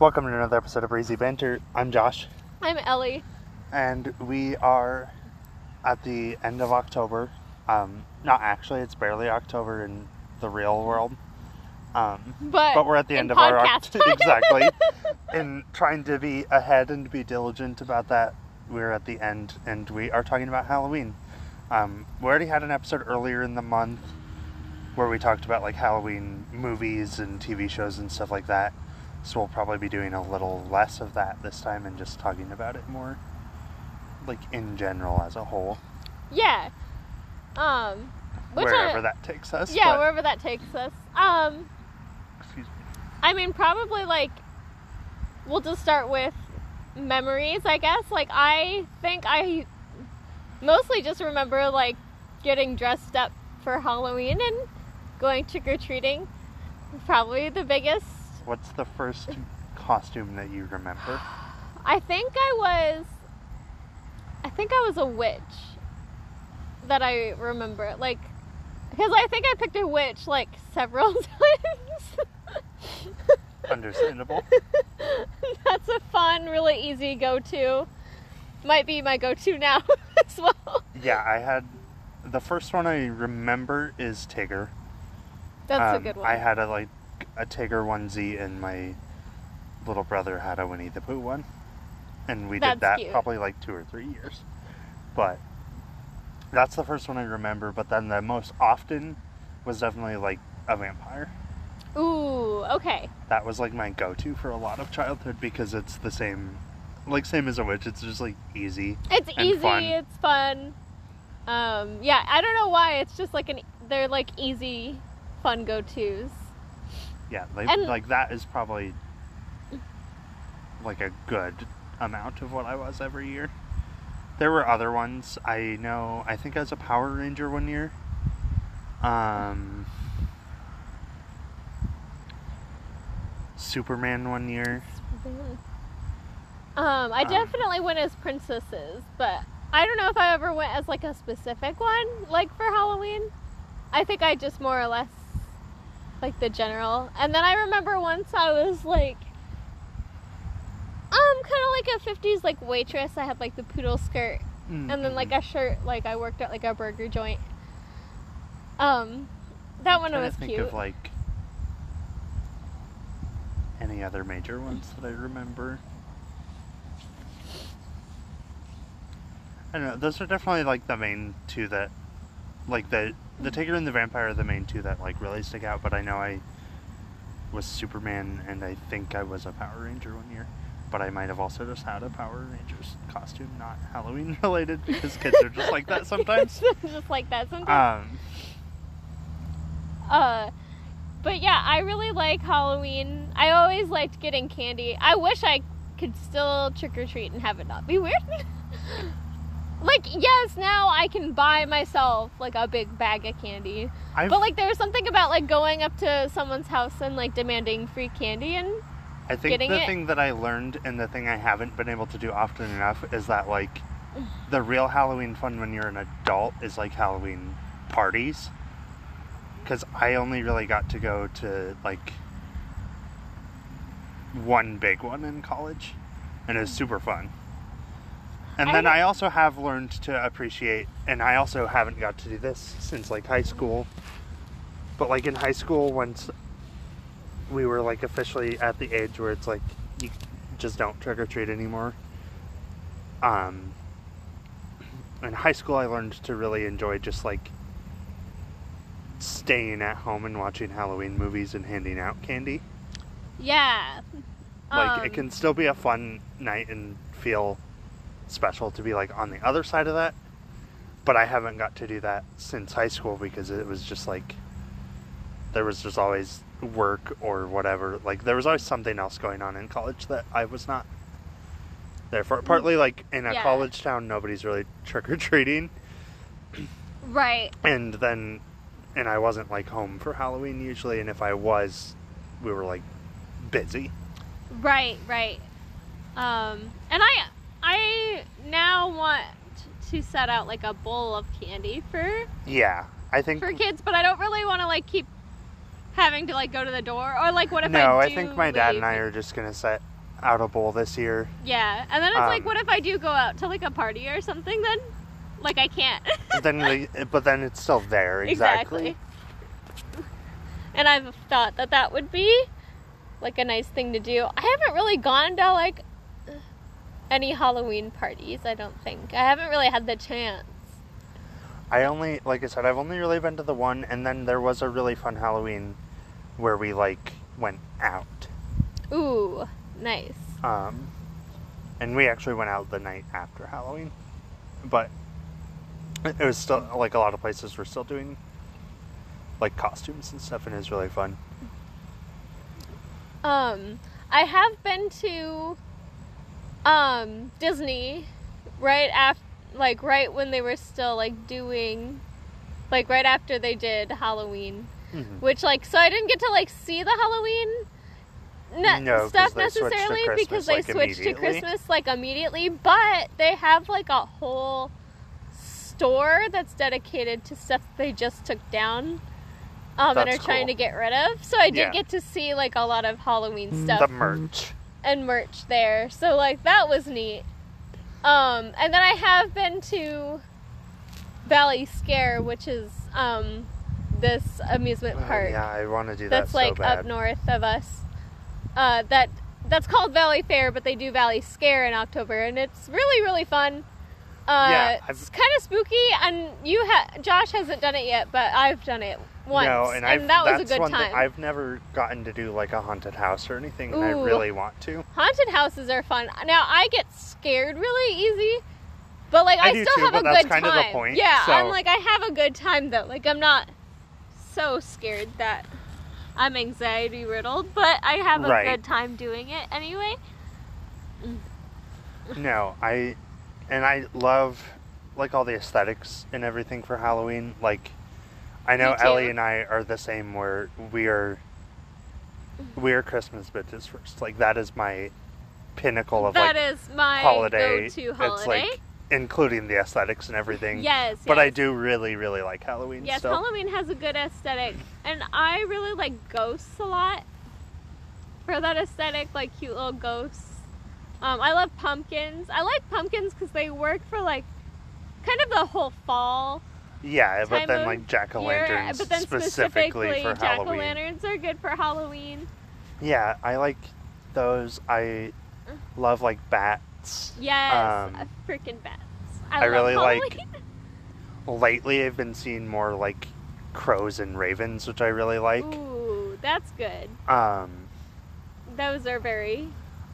Welcome to another episode of Breezy Banter. I'm Josh, I'm Ellie. and we are at the end of October. Um, not actually, it's barely October in the real world. Um, But, but we're at the end of our podcast Oct- exactly. In trying to be ahead and be diligent about that, we're at the end, and we are talking about Halloween. Um, we already had an episode earlier in the month where we talked about like Halloween movies and TV shows and stuff like that. So we'll probably be doing a little less of that this time and just talking about it more, like in general as a whole, yeah. Um, wherever I, that takes us. yeah, wherever that takes us. Um, excuse me. I mean, probably like we'll just start with memories, I guess. Like I think I mostly just remember like getting dressed up for Halloween and going trick or treating. Probably the biggest. What's the first costume that you remember? I think I was. I think I was a witch. That I remember, like, because I think I picked a witch like several times. Understandable. That's a fun, really easy go-to. Might be my go-to now as well. Yeah, I had the first one I remember is Tigger. That's a Um, good one. I had a like a Tigger onesie, and my little brother had a Winnie the Pooh one, and we That's did that cute. probably like two or three years. But that's the first one I remember. But then the most often was definitely like a vampire. Ooh, okay. That was like my go-to for a lot of childhood because it's the same, like same as a witch. It's just like easy. It's easy. fun. It's fun. Um, yeah, I don't know why. It's just like an. They're like easy, fun go-tos. Yeah, like, And- like that is probably like a good amount of what I was every year. There were other ones. I know. I think I was a Power Ranger one year. Um, Superman one year. Um, I Um, definitely went as princesses, but I don't know if I ever went as like a specific one, like for Halloween. I think I just more or less like the general. And then I remember once I was like, um, kind of like a '50s like waitress. I had like the poodle skirt and then like a shirt. Like I worked at like a burger joint. Um, that one was think cute. of like any other major ones that I remember. I don't know. Those are definitely like the main two that, like the the Tigger and the Vampire are the main two that like really stick out. But I know I was Superman and I think I was a Power Ranger one year. But I might have also just had a Power Rangers costume, not Halloween related, because kids are just like that sometimes. just like that sometimes. Um, Uh, but yeah, I really like Halloween. I always liked getting candy. I wish I could still trick or treat and have it not be weird. like, yes, now I can buy myself like a big bag of candy. I've, But like, there's something about like going up to someone's house and like demanding free candy and I think getting the it. thing that I learned and the thing I haven't been able to do often enough is that like the real Halloween fun when you're an adult is like Halloween parties. Cuz I only really got to go to like one big one in college and it was mm. super fun. And then I also have learned to appreciate and I also haven't got to do this since like high school. But like in high school once we were like officially at the age where it's like you just don't trick or treat anymore. Um, in high school, I learned to really enjoy just like staying at home and watching Halloween movies and handing out candy. yeah. Like it Um, can still be a fun night and feel special to be like on the other side of that. But I haven't got to do that since high school because it was just like there was just always work or whatever. Like there was always something else going on in college that I was not there for. Partly like in a Yeah. college town, nobody's really trick or treating, Right. and then and I wasn't like home for Halloween usually. And if I was, we were like busy. Right, right. Um, and I, I now want to set out like a bowl of candy for Yeah, I think for kids, but I don't really want to like keep having to like go to the door, or like what if I no, I do think my dad and leave? I are just gonna set out a bowl this year. Yeah, and then it's like, Um, what if I do go out to like a party or something? Then, like I can't. But then, the, but then it's still there. Exactly. And I've thought that that would be like a nice thing to do. I haven't really gone to like any Halloween parties. I don't think I haven't really had the chance. I only, like I said, I've only really been to the one, and then there was a really fun Halloween where we like went out. Ooh, nice. Um, and we actually went out the night after Halloween, but it was still like a lot of places were still doing like costumes and stuff, and it was really fun. Um, I have been to um Disney right after, like right when they were still like doing, like right after they did Halloween, Mhm. which like so I didn't get to like see the Halloween. Ne- No, 'cause stuff they switched to necessarily Christmas, because they like, switched to. Christmas like immediately, but they have like a whole store that's dedicated to stuff they just took down um, and are That's trying to get rid of. So I did Yeah. get to see like a lot of Halloween stuff The merch. And merch there. So like that was neat. Um, and then I have been to Valley Scare, which is um, this amusement Oh, park yeah, I want to do that. that's that like bad. up north of us. Uh, that that's called Valley Fair, but they do Valley Scare in October, and it's really really fun. Uh, Yeah, I've- it's kind of spooky, and you ha- Josh hasn't done it yet, but I've done it once, no, and, I've, that was a that's good one time. thing I've never gotten to do like a haunted house or anything, and I really want to. Haunted houses are fun. Now I get scared really easy, but like I, I still too, have a that's good kind of the time. point, Yeah, so- I'm like I have a good time though. Like I'm not so scared that I'm anxiety riddled, but I have a Right. good time doing it anyway. Mm. No, I and I love like all the aesthetics and everything for Halloween. Like I know Ellie and I are the same where we are we are Christmas bitches first. Like that is my pinnacle of That like is my holiday. go-to holiday. It's like including the aesthetics and everything. yes, But I do really, really like Halloween Yes, still. Halloween has a good aesthetic, and I really like ghosts a lot for that aesthetic, like cute little ghosts. Um, I love pumpkins. I like pumpkins because they work for like kind of the whole fall yeah, but then like jack o' lanterns, but then specifically, for jack o' Halloween. lanterns are good for Halloween. Yeah, I like those. I love like bats. Yes, Um, a freaking bats. I love really like- Lately, I've been seeing more like crows and ravens, which I really like. Ooh, that's good. Um, Those are very.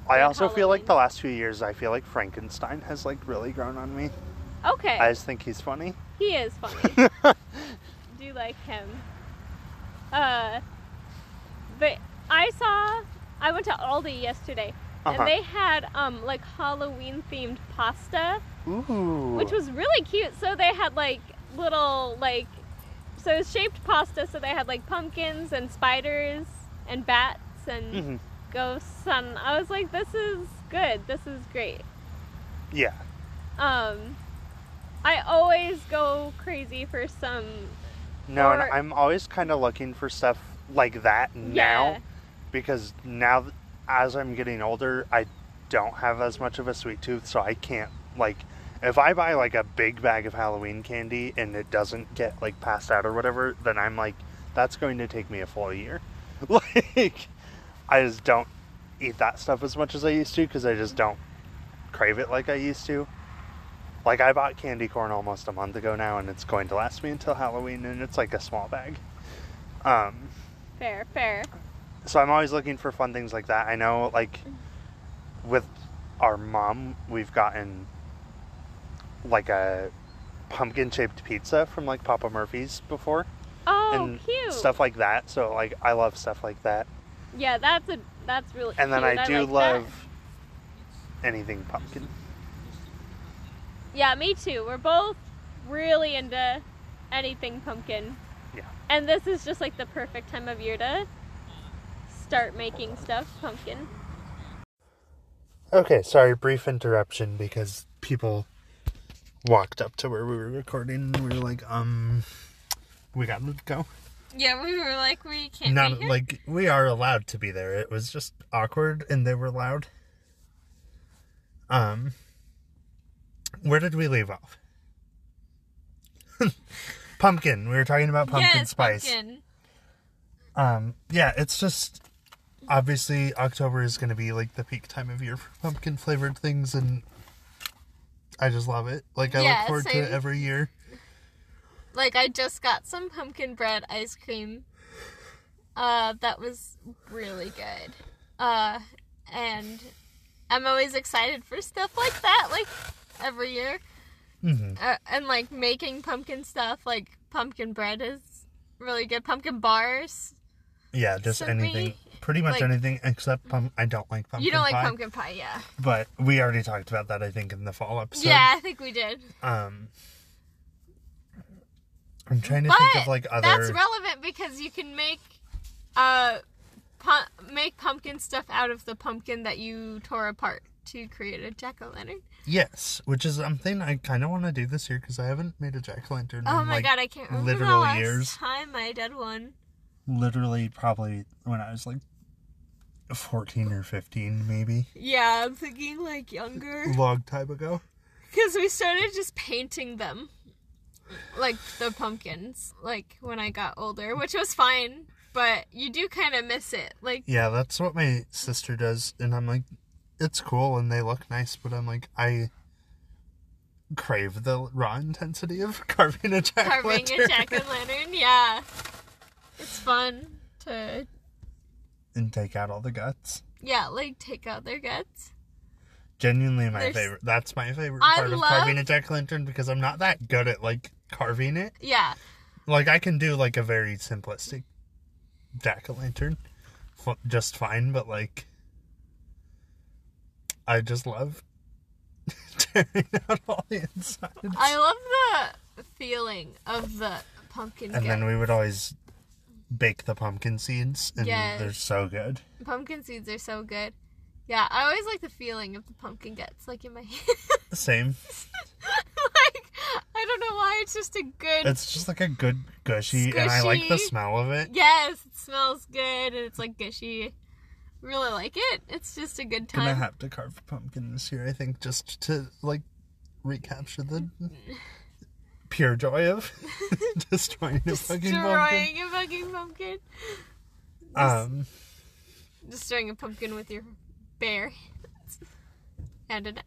I also feel like Halloween. the last few years, I feel like Frankenstein has like really grown on me. Okay, I just think he's funny. He is funny. do like him. Uh, but I saw. I went to Aldi yesterday, Uh-huh. and they had um like Halloween themed pasta, Ooh. which was really cute. So they had like little like, so it was shaped pasta. So they had like pumpkins and spiders and bats and Mhm. ghosts, and I was like, this is good. This is great. Yeah. Um, I always go crazy for some No, and I'm always kind of looking for stuff like that now Yeah. because now, as I'm getting older, I don't have as much of a sweet tooth, so I can't like. If I buy like a big bag of Halloween candy and it doesn't get like passed out or whatever, then I'm like, that's going to take me a full year. like, I just don't eat that stuff as much as I used to because I just don't crave it like I used to. Like I bought candy corn almost a month ago now, and it's going to last me until Halloween, and it's like a small bag. Um, fair, fair. so I'm always looking for fun things like that. I know, like with our mom, we've gotten like a pumpkin shaped pizza from like Papa Murphy's before, Oh, and cute. stuff like that. So like I love stuff like that, Yeah, that's a that's really. and then cute. I do like that. love anything pumpkin. Yeah, me too. We're both really into anything pumpkin. Yeah. And this is just like the perfect time of year to start making stuff pumpkin. Okay, sorry, brief interruption because people walked up to where we were recording and we were like, um, we gotta go. Yeah, we were like, we can't Not be here. like we are allowed to be there. It was just awkward, and they were loud. Um, where did we leave off? pumpkin. We were talking about pumpkin yes, spice. pumpkin. Um, yeah, it's just obviously October is going to be like the peak time of year for pumpkin flavored things, and I just love it. Like I Yeah, look forward to it every year. Like I just got some pumpkin bread ice cream. Uh, that was really good. Uh, and I'm always excited for stuff like that, like every year. hmm Uh, and like making pumpkin stuff, like pumpkin bread is really good. Pumpkin bars. Yeah, just anything, pretty much like- anything except pump. I don't like pumpkin you don't like pie, pumpkin pie, yeah? but we already talked about that. I think in the fall episode. yeah, I think we did. Um, I'm trying to But think of like other. that's relevant because you can make uh pu- make pumpkin stuff out of the pumpkin that you tore apart to create a jack o' lantern. yes, which is something I kind of want to do this year because I haven't made a jack o' lantern. Oh in, my like, god, I can't remember the literal last years. time I did one. Literally, probably when I was like 14 or 15, maybe. Yeah, I'm thinking like younger Long time ago. because we started just painting them, like the pumpkins, like when I got older, which was fine. But you do kind of miss it, like Yeah, that's what my sister does, and I'm like, it's cool and they look nice, but I'm like, I crave the raw intensity of carving a jack carving lantern a jack o' lantern. Yeah, it's fun to and take out all the guts. yeah, like take out their guts. Genuinely, my There's- favorite. That's my favorite I part of love- carving a jack o' lantern because I'm not that good at like carving it. Yeah, Like I can do like a very simplistic jack o' lantern, f- just fine. But like, I just love tearing out all the insides. I love the feeling of the pumpkin. and then we would always bake the pumpkin seeds, and Yes. they're so good. pumpkin seeds are so good. Yeah, I always like the feeling of the pumpkin guts, like in my hand. Same. like I don't know why it's just a good. It's just like a good gushy, and I like the smell of it. yes, it smells good and it's like gushy. Really like it. It's just a good time. Gonna have to carve a pumpkin this year, I think, just to like recapture the pure joy of destroying a fucking pumpkin. Destroying a fucking pumpkin. Um, Destroying a pumpkin with your bear. hands and a knife.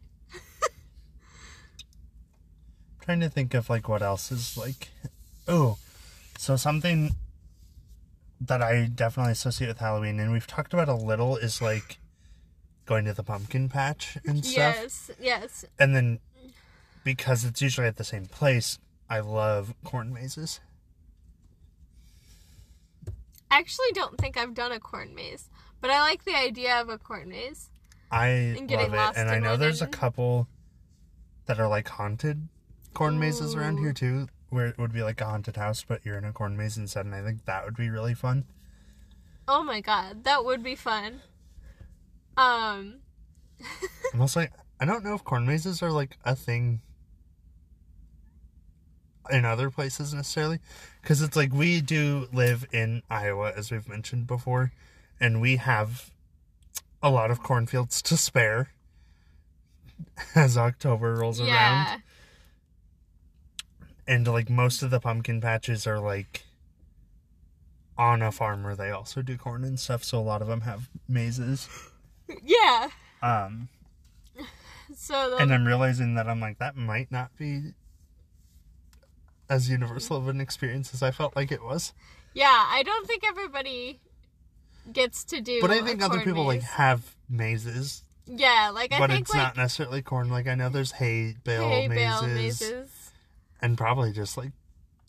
trying to think of like what else is like. Oh, so something that I definitely associate with Halloween, and we've talked about a little, is like going to the pumpkin patch and stuff. Yes, yes. And then because it's usually at the same place, I love corn mazes. I actually don't think I've done a corn maze, but I like the idea of a corn maze. I And getting love it, lost and I know one there's a couple that are like haunted corn mazes around here too, where it would be like a haunted house, but you're in a corn maze instead, and I think that would be really fun. Oh my god, that would be fun. Um, I'm also like, I don't know if corn mazes are like a thing in other places necessarily, because it's like we do live in Iowa, as we've mentioned before, and we have a lot of cornfields to spare as October rolls around. And like most of the pumpkin patches are like on a farm where they also do corn and stuff so a lot of them have mazes yeah. um So the, and i'm realizing that i'm like that might not be as universal of an experience as i felt like it was yeah, I don't think everybody gets to do. but I think other people like have mazes Yeah, like I but it's like not necessarily corn like i know there's hay bale, hay mazes, bale mazes. And probably just like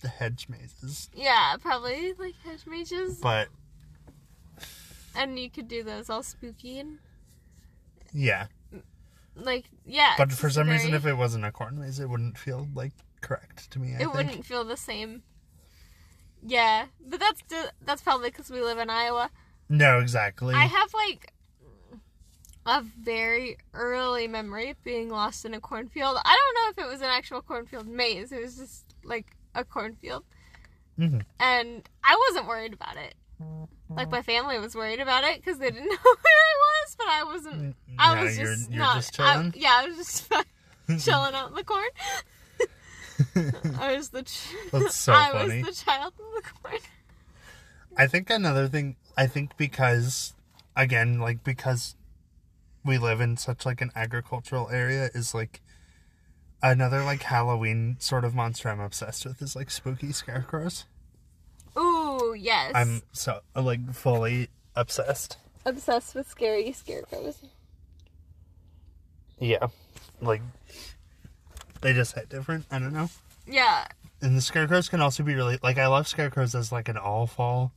the hedge mazes Yeah, probably like hedge mazes, but and you could do those all spooky and yeah like yeah. But for some reason, if it wasn't a corn maze, it wouldn't feel like correct to me. I it think. wouldn't feel the same. Yeah, but that's that's probably because we live in Iowa. No, exactly. I have like a very early memory of being lost in a cornfield. I don't know if it was an actual cornfield maze. It was just like a cornfield. Mhm. and I wasn't worried about it. Like my family was worried about it because they didn't know where I was, but I wasn't. I Yeah, was you're- just you're not. just I- chilling? yeah, I was just chilling out in the corn. I was the. Ch- That's so I funny. was the child in the corn. I think another thing, I think because, again, like because we live in such like an agricultural area, is like another like Halloween sort of monster I'm obsessed with is like spooky scarecrows. Ooh, yes. I'm so like fully obsessed. obsessed with scary scarecrows. Yeah, like they just hit different. I don't know. Yeah, And the scarecrows can also be really like I love scarecrows as like an all fall,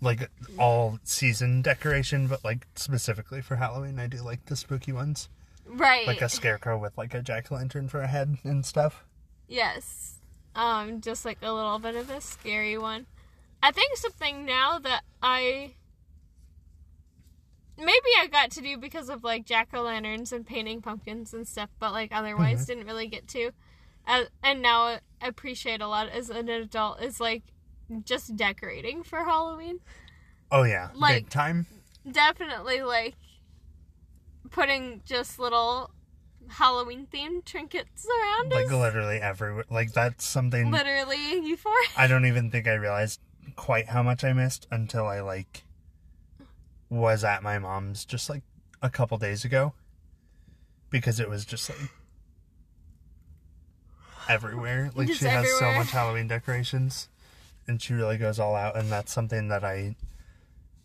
like all season decoration, but like specifically for Halloween, I do like the spooky ones, right. like a scarecrow with like a jack o' lantern for a head and stuff. Yes. Um, just like a little bit of a scary one. I think something now that I maybe I got to do because of like jack o' lanterns and painting pumpkins and stuff, but like otherwise Mm-hmm. didn't really get to. Uh, and now I appreciate a lot as an adult is like just decorating for Halloween. Oh yeah, Like- big time. Definitely like putting just little Halloween themed trinkets around Like us. literally everywhere. Like that's something Literally euphoric. I don't even think I realized quite how much I missed until I like was at my mom's just like a couple days ago because it was just like everywhere. Like Just she has so much Halloween decorations and she really goes all out and that's something that I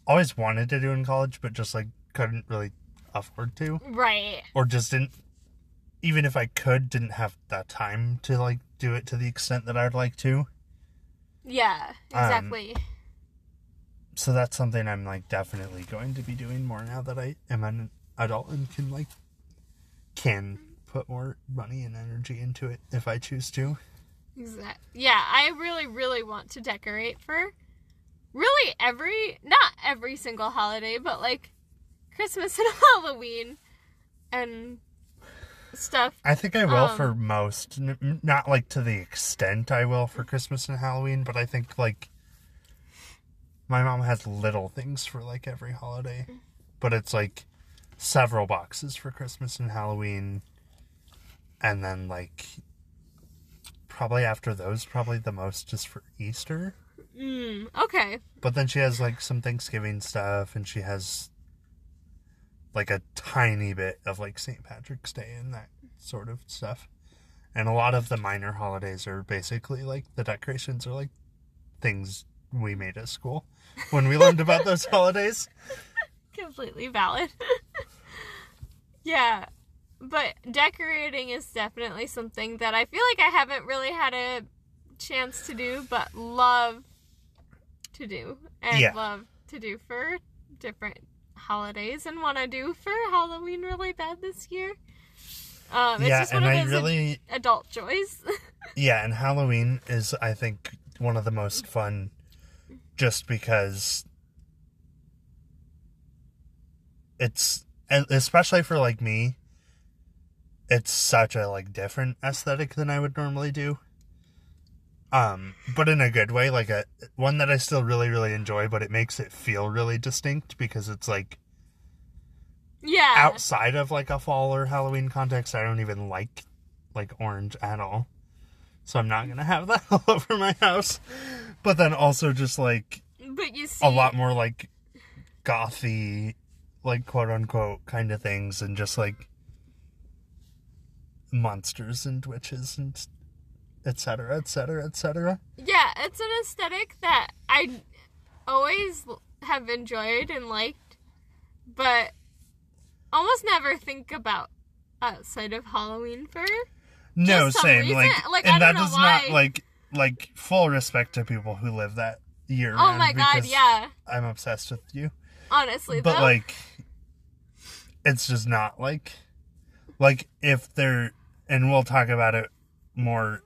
always wanted to do in college but just like couldn't really afford to Right. or just didn't even if I could didn't have that time to like do it to the extent that I'd like to. Yeah, Um, exactly. so that's something I'm like definitely going to be doing more now that I am an adult and can like can put more money and energy into it if I choose to. Exact. Yeah, I really, really want to decorate for really every, not every single holiday, but like Christmas and Halloween and stuff. I think I will Um, for most, n- not like to the extent I will for Christmas and Halloween, but I think like my mom has little things for like every holiday, but it's like several boxes for Christmas and Halloween, and then like probably after those, probably the most is for Easter. Mm, okay. But then she has like some Thanksgiving stuff, and she has like a tiny bit of like St. Patrick's Day and that sort of stuff. And a lot of the minor holidays are basically like the decorations are like things we made at school when we learned about those holidays. Completely valid. yeah. But decorating is definitely something that I feel like I haven't really had a chance to do, but love to do. And Yeah. love to do for different holidays and want to do for Halloween really bad this year. Um, it's yeah, just one and of I really ad- adult joys. Yeah, and Halloween is, I think, one of the most fun just because it's, especially for like me, it's such a like different aesthetic than I would normally do. Um, but in a good way, like a one that I still really, really enjoy, but it makes it feel really distinct because it's like yeah. outside of like a fall or Halloween context, I don't even like like orange at all. So I'm not gonna have that all over my house. But then also just like But you see, a lot more like gothy, like quote unquote kind of things, and just like monsters and witches and etc. etc. etc. Yeah, it's an aesthetic that I always have enjoyed and liked, but almost never think about outside of Halloween for. No, same. reason- Like, like, I and that know does not like like full respect to people who live that year. Oh my god, yeah. I'm obsessed with you. Honestly, but though. like it's just not like like if they're and we'll talk about it more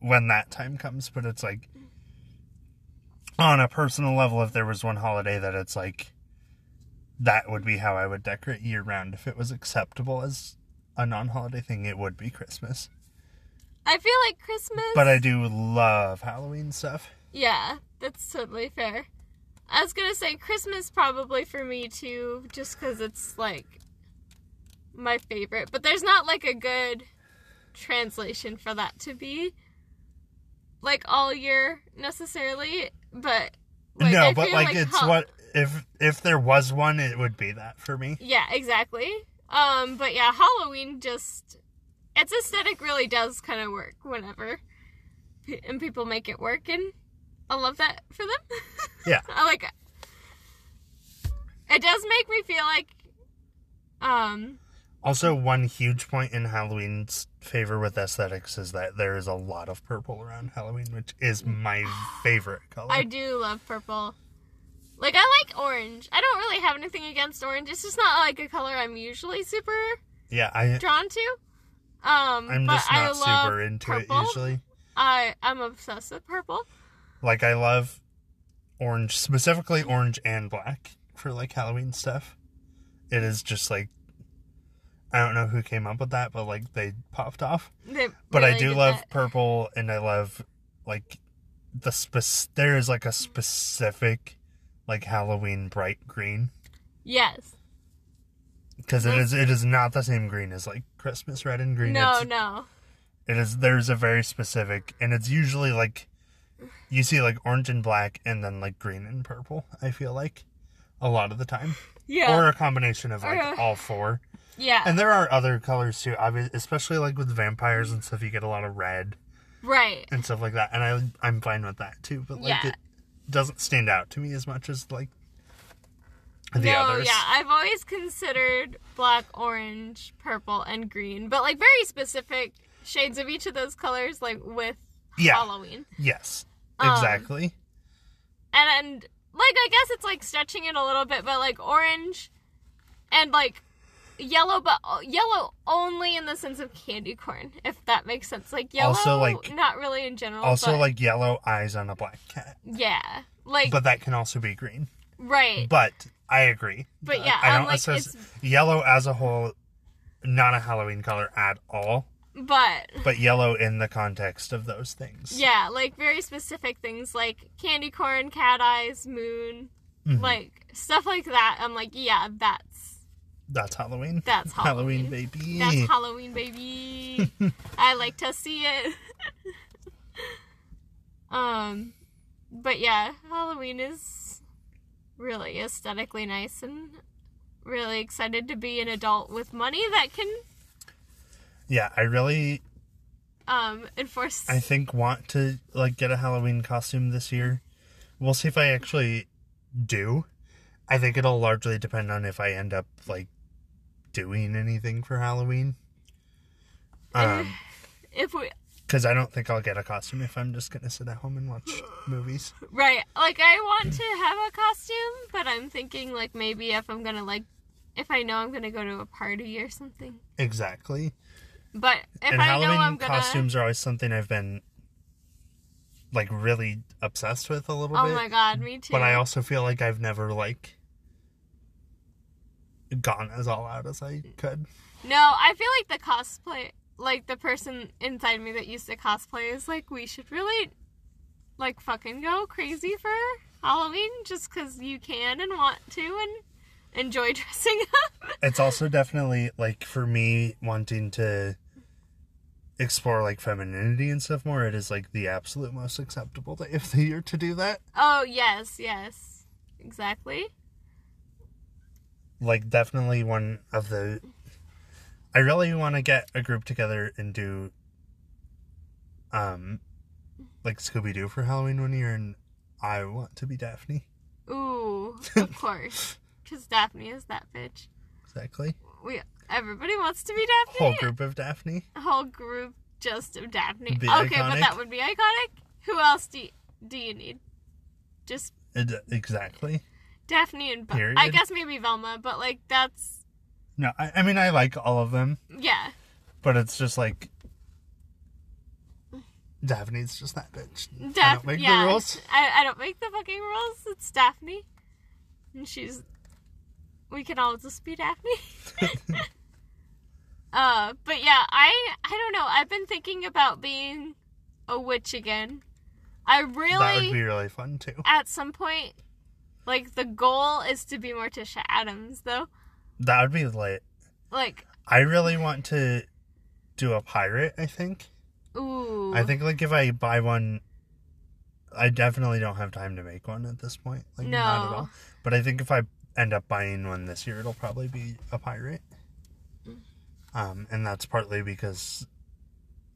when that time comes but it's like on a personal level if there was one holiday that it's like that would be how I would decorate year round if it was acceptable as a non-holiday thing it would be Christmas I feel like Christmas. But I do love Halloween stuff. Yeah, that's totally fair. I was gonna say Christmas probably for me too, just because it's like my favorite. But there's not like a good translation for that to be like all year necessarily. But like, no, I but feel like, it's what if if there was one, it would be that for me. Yeah, exactly. Um, but yeah, Halloween just its aesthetic really does kind of work whenever, and people make it work, and I love that for them. Yeah. I like it. It does make me feel like, um, Also, one huge point in Halloween's favor with aesthetics is that there is a lot of purple around Halloween, which is my favorite color. I do love purple. Like I like orange. I don't really have anything against orange. It's just not like a color I'm usually super yeah, I drawn to. Um, I'm just I not love super into purple. it usually. I I'm obsessed with purple. Like I love orange, specifically orange and black for like Halloween stuff. It is just like I don't know who came up with that, but like they popped off. They But I do love that. purple, and I love like the spec. There is like a specific like Halloween bright green Yes. because it is it is not the same green as like Christmas red and green. No, It's- no. It is there's a very specific, and it's usually like you see like orange and black, and then like green and purple. I feel like a lot of the time, Yeah. or a combination of like Or- all four. Yeah. And there are other colors too, obvi- especially like with vampires and stuff. You get a lot of red right. and stuff like that, and I I'm fine with that too. But like Yeah. it doesn't stand out to me as much as like the no, others. yeah. I've always considered black, orange, purple, and green, but like very specific shades of each of those colors, like with Yeah. Halloween. Yes. Um, Exactly. And and like I guess it's like stretching it a little bit, but like orange and like yellow, but uh, yellow only in the sense of candy corn, if that makes sense. Like yellow, Also, like- not really in general. also, but like yellow eyes on a black cat, yeah, like but that can also be green. right. But I agree. But yeah, I don't like, assess it's- yellow as a whole, not a Halloween color at all. But But yellow in the context of those things. yeah, like very specific things like candy corn, cat eyes, moon, Mhm. like stuff like that. I'm like, yeah, that's That's Halloween. that's Halloween. baby. That's Halloween, baby. I like to see it. um, but yeah, Halloween is really aesthetically nice and really excited to be an adult with money that can yeah, I really, um enforce. I think, want to like get a Halloween costume this year. We'll see if I actually do. I think it'll largely depend on if I end up like doing anything for Halloween. Um, if we because I don't think I'll get a costume if I'm just gonna sit at home and watch movies. right, like I want to have a costume, but I'm thinking like maybe if I'm gonna like if I know I'm gonna go to a party or something. Exactly. But if and I Halloween know I'm gonna costumes are always something I've been like really obsessed with a little Oh bit. Oh my god, me too. But I also feel like I've never like gone as all out as I could. No, I feel like the cosplay, like the person inside me that used to cosplay, is like we should really, like, fucking go crazy for Halloween just because you can and want to and enjoy dressing up. It's also definitely like for me wanting to explore like femininity and stuff more, it is like the absolute most acceptable day of the year to do that. oh yes, yes, exactly. Like definitely one of the I really want to get a group together and do um like Scooby Doo for Halloween one year and I want to be Daphne. Ooh, of course, because Daphne is that bitch. Exactly. We everybody wants to be Daphne. Whole group of Daphne. A whole group just of Daphne. Be okay, but that would be iconic. Who else do you, do you need? Just exactly. Daphne and Period. I guess maybe Velma, but like that's No, I, I mean I like all of them, yeah. but it's just like Daphne's just that bitch. I don't make yeah. the rules. I, I don't make the fucking rules. It's Daphne, and she's. We can all just be Daphne. Uh, but yeah, I I don't know. I've been thinking about being a witch again. I really. That would be really fun too. at some point like the goal is to be Morticia Addams though. That would be lit. Like I really want to do a pirate, I think. ooh. I think like if I buy one I definitely don't have time to make one at this point. Like not at No. all. But I think if I end up buying one this year it'll probably be a pirate. Um and that's partly because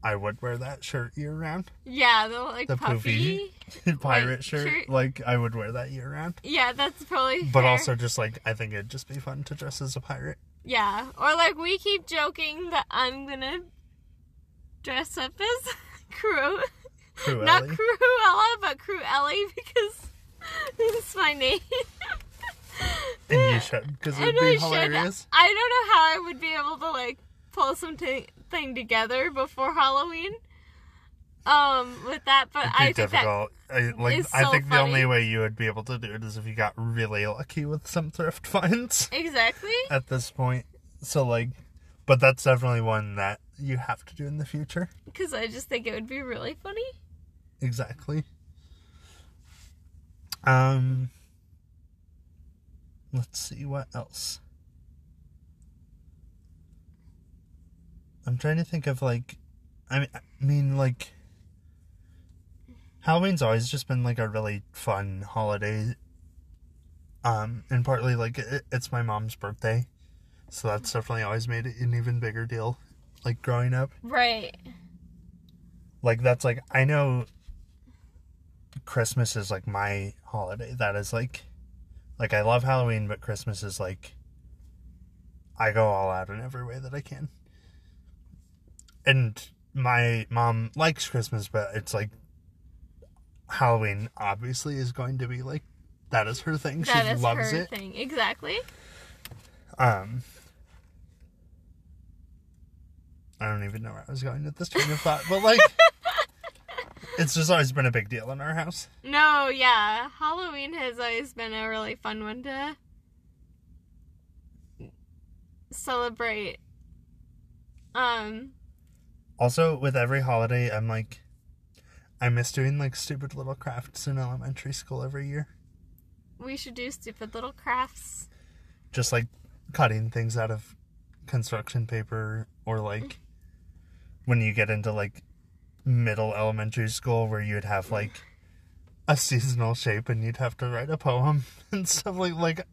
I would wear that shirt year round. Yeah, the like The puffy. poofy pirate White shirt. shirt. Like I would wear that year round. Yeah, that's probably But fair. also just like I think it'd just be fun to dress as a pirate. Yeah. Or like we keep joking that I'm gonna dress up as Crew Not Cruella. Cruella, but Cruelli because it's my name. And you should, because it'd be I should. hilarious. I don't know how I would be able to like pull something together before Halloween. Um, with that, but I think difficult. I, like is I so think the only way you would be able to do it is if you got really lucky with some thrift finds exactly. at this point. So like, but that's definitely one that you have to do in the future. Because I just think it would be really funny. Exactly. Um. Let's see what else. I'm trying to think of like, I mean, I mean like. Halloween's always just been like a really fun holiday. Um, and partly like it, it's my mom's birthday, so that's definitely always made it an even bigger deal. Like growing up, Right. like that's like I know Christmas is like my holiday. That is like like I love Halloween, but Christmas is like I go all out in every way that I can. And my mom likes Christmas, but it's like Halloween obviously is going to be like that is her thing. That she is loves her it. thing. Exactly. Um I don't even know where I was going with this train of thought, but like it's just always been a big deal in our house. No, yeah. Halloween has always been a really fun one to celebrate. Um, Also, with every holiday, I'm like, I miss doing like stupid little crafts in elementary school every year. we should do stupid little crafts. Just like cutting things out of construction paper, or like when you get into like middle elementary school where you'd have like a seasonal shape and you'd have to write a poem and stuff like like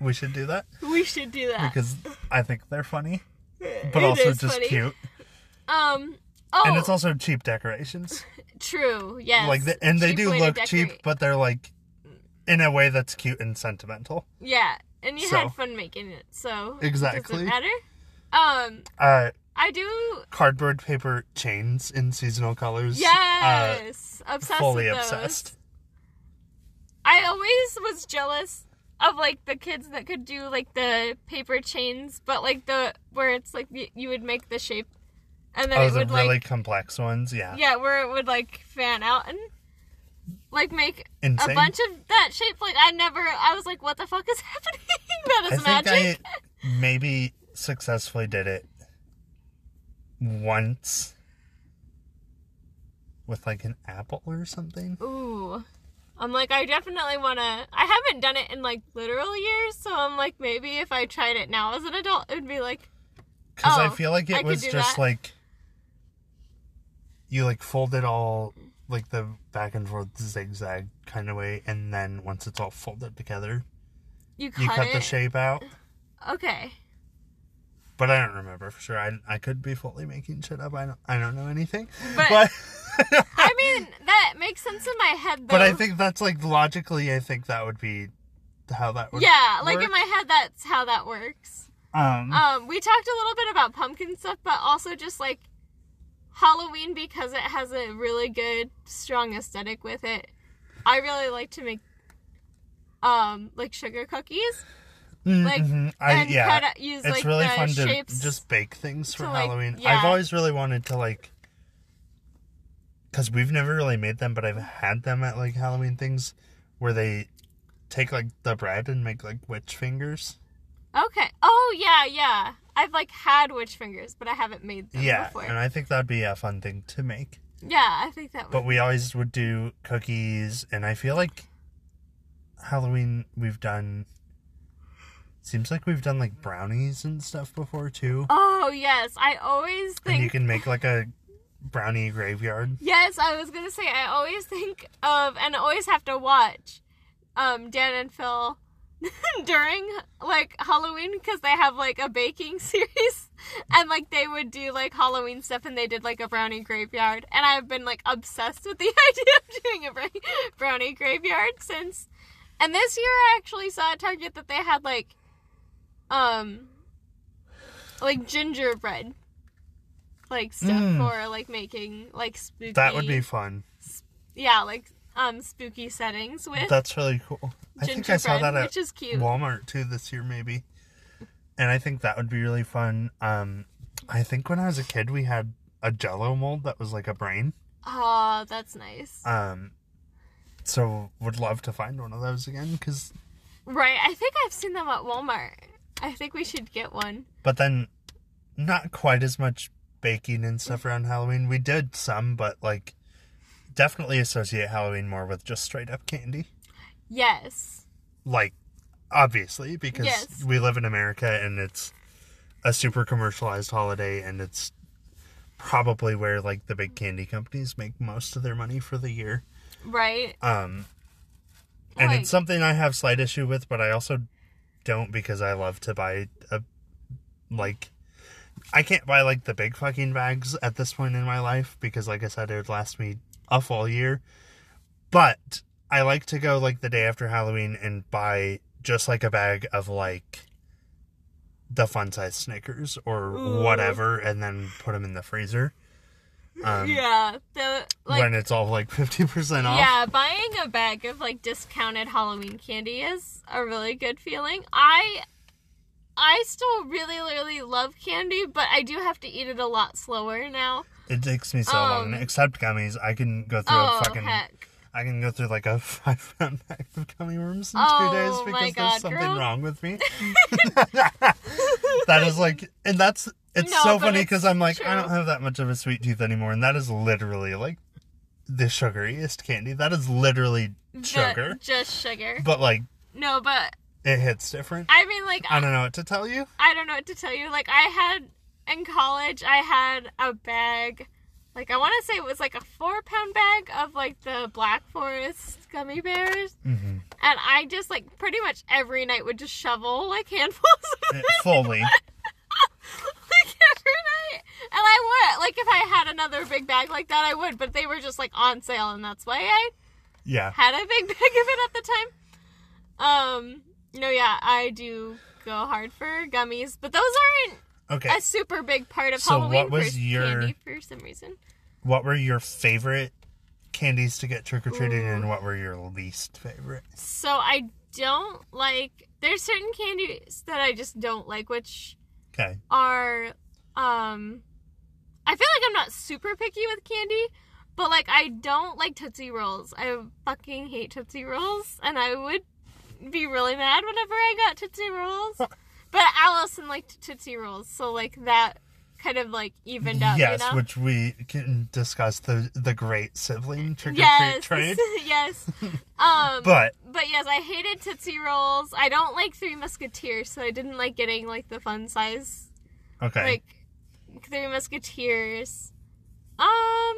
we should do that We should do that. because I think they're funny, but It also just funny. cute. Um. Oh, And it's also cheap decorations. true. Yes. like the, and they Cheap do look cheap but they're like in a way that's cute and sentimental Yeah, and you So- had fun making it, so Exactly. matter. Um, uh I do. cardboard paper chains in seasonal colors uh Yes, obsessed fully obsessed I always was jealous of like the kids that could do like the paper chains, but like the where it's like you would make the shape, and then oh it the would really like complex ones yeah yeah, where it would like fan out and like make Insane. a bunch of that shape. Like I never, I was like, what the fuck is happening? that i is think magic. i maybe successfully did it once with like an apple or something Ooh. I'm like, I definitely want to. I haven't done it in like literal years, so I'm like, maybe if I tried it now as an adult, it would be like, Because I Oh, feel like it could was just that. like you like fold it all like the back and forth zigzag kind of way, and then once it's all folded together, you cut, you cut the shape out. Okay. But I don't remember for sure. I, I could be fully making shit up. I don't I don't know anything. But- but I mean, that makes sense in my head, though. but I think that's like logically. I think that would be how that would. yeah, like work. in my head, that's how that works. Um. Um, we talked a little bit about pumpkin stuff, but also just like Halloween because it has a really good, strong aesthetic with it. I really like to make um like sugar cookies like, mhm, I, and yeah. cut out, use it's like really the fun to shapes. just bake things for to, like, Halloween. yeah. I've always really wanted to like, because we've never really made them, but I've had them at like Halloween things where they take like the bread and make like witch fingers. Okay. Oh yeah, yeah. I've like had witch fingers, but I haven't made them Yeah, before. and I think that'd be a fun thing to make. yeah, I think that would. But we always would do cookies, and I feel like Halloween we've done. Seems like we've done like brownies and stuff before too. oh yes, I always And you can make like a brownie graveyard. Yes, I was gonna say I always think of and always have to watch um Dan and Phil during like Halloween because they have like a baking series and like they would do like Halloween stuff and they did like a brownie graveyard and I've been like obsessed with the idea of doing a brownie graveyard since and this year I actually saw at Target that they had like um like gingerbread like stuff Mm. for like making like spooky That would be fun. yeah like um spooky settings with That's really cool. I think I saw that at which is cute Walmart too this year, maybe. And I think that would be really fun. Um, I think when I was a kid, we had a Jello mold that was like a brain. oh that's nice Um, so would love to find one of those again. Cause, right I think I've seen them at Walmart I think we should get one but then, not quite as much baking and stuff around Halloween. We did some, but like, definitely associate Halloween more with just straight up candy. Yes Like, obviously, because Yes. we live in America and it's a super commercialized holiday, and it's probably where like the big candy companies make most of their money for the year. right Um, and Like- it's something I have slight issue with, but I also don't because I love to buy a like. I can't buy like the big fucking bags at this point in my life because, like I said, it would last me a full year. But I like to go like the day after Halloween and buy just like a bag of like the fun size Snickers or Ooh. whatever, and then put them in the freezer. Um, yeah the like when it's all like fifty percent off. Yeah, buying a bag of like discounted Halloween candy is a really good feeling. I I still really really love candy, but I do have to eat it a lot slower now. It takes me so Um, long. Except gummies, I can go through Oh a fucking. heck. I can go through like a five pound bag of gummy worms in Oh, two days oh because God, there's something girl. wrong with me. that is like, and that's it's No, so funny because I'm like, I don't have that much of a sweet tooth anymore, and that is literally like the sugariest candy. That is literally sugar, just sugar. but like No, but it hits different. I mean like I don't know what to tell you. I don't know what to tell you. Like I had in college, I had a bag. Like I want to say it was like a four pound bag of like the Black Forest gummy bears, Mm-hmm. and I just like pretty much every night would just shovel like handfuls of it, Fully, like every night. And I would like if I had another big bag like that, I would. But they were just like on sale, and that's why I yeah. had a big bag of it at the time. Um, no, yeah, I do go hard for gummies, but those aren't Okay, a super big part of So Halloween what was for your- candy for some reason. what were your favorite candies to get trick or treating, and what were your least favorite? So I don't like. There's certain candies that I just don't like, which Okay. are um. I feel like I'm not super picky with candy, but like I don't like Tootsie Rolls. I fucking hate Tootsie Rolls, and I would be really mad whenever I got Tootsie Rolls. But Allison liked Tootsie Rolls, so like that kind of like evened out. yes, you know? which we can discuss the the great sibling trick or yes, treat trade. yes. Um, But But yes, I hated Tootsie Rolls. I don't like Three Musketeers, so I didn't like getting like the fun size okay, like Three Musketeers. Um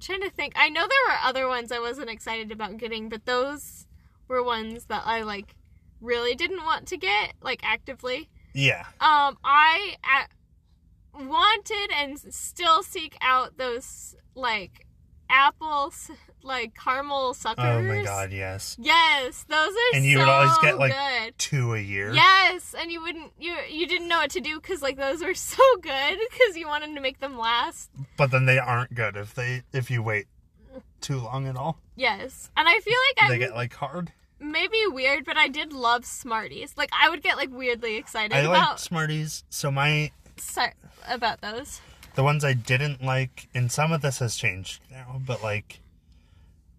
trying to think. I know there were other ones I wasn't excited about getting, but those were ones that I like really didn't want to get like actively. yeah, Um I I a wanted and still seek out those like apples like caramel suckers. oh my god, yes, Yes, those are And you so would always get, like, good. two a year. Yes, and you wouldn't you you didn't know what to do because like those were so good because you wanted to make them last. but then they aren't good if they if you wait too long at all. Yes, and I feel like They I'm get like hard. Maybe weird, but I did love Smarties. Like I would get like weirdly excited I like about Smarties. So my sorry, about those. the ones I didn't like, and some of this has changed now, but like,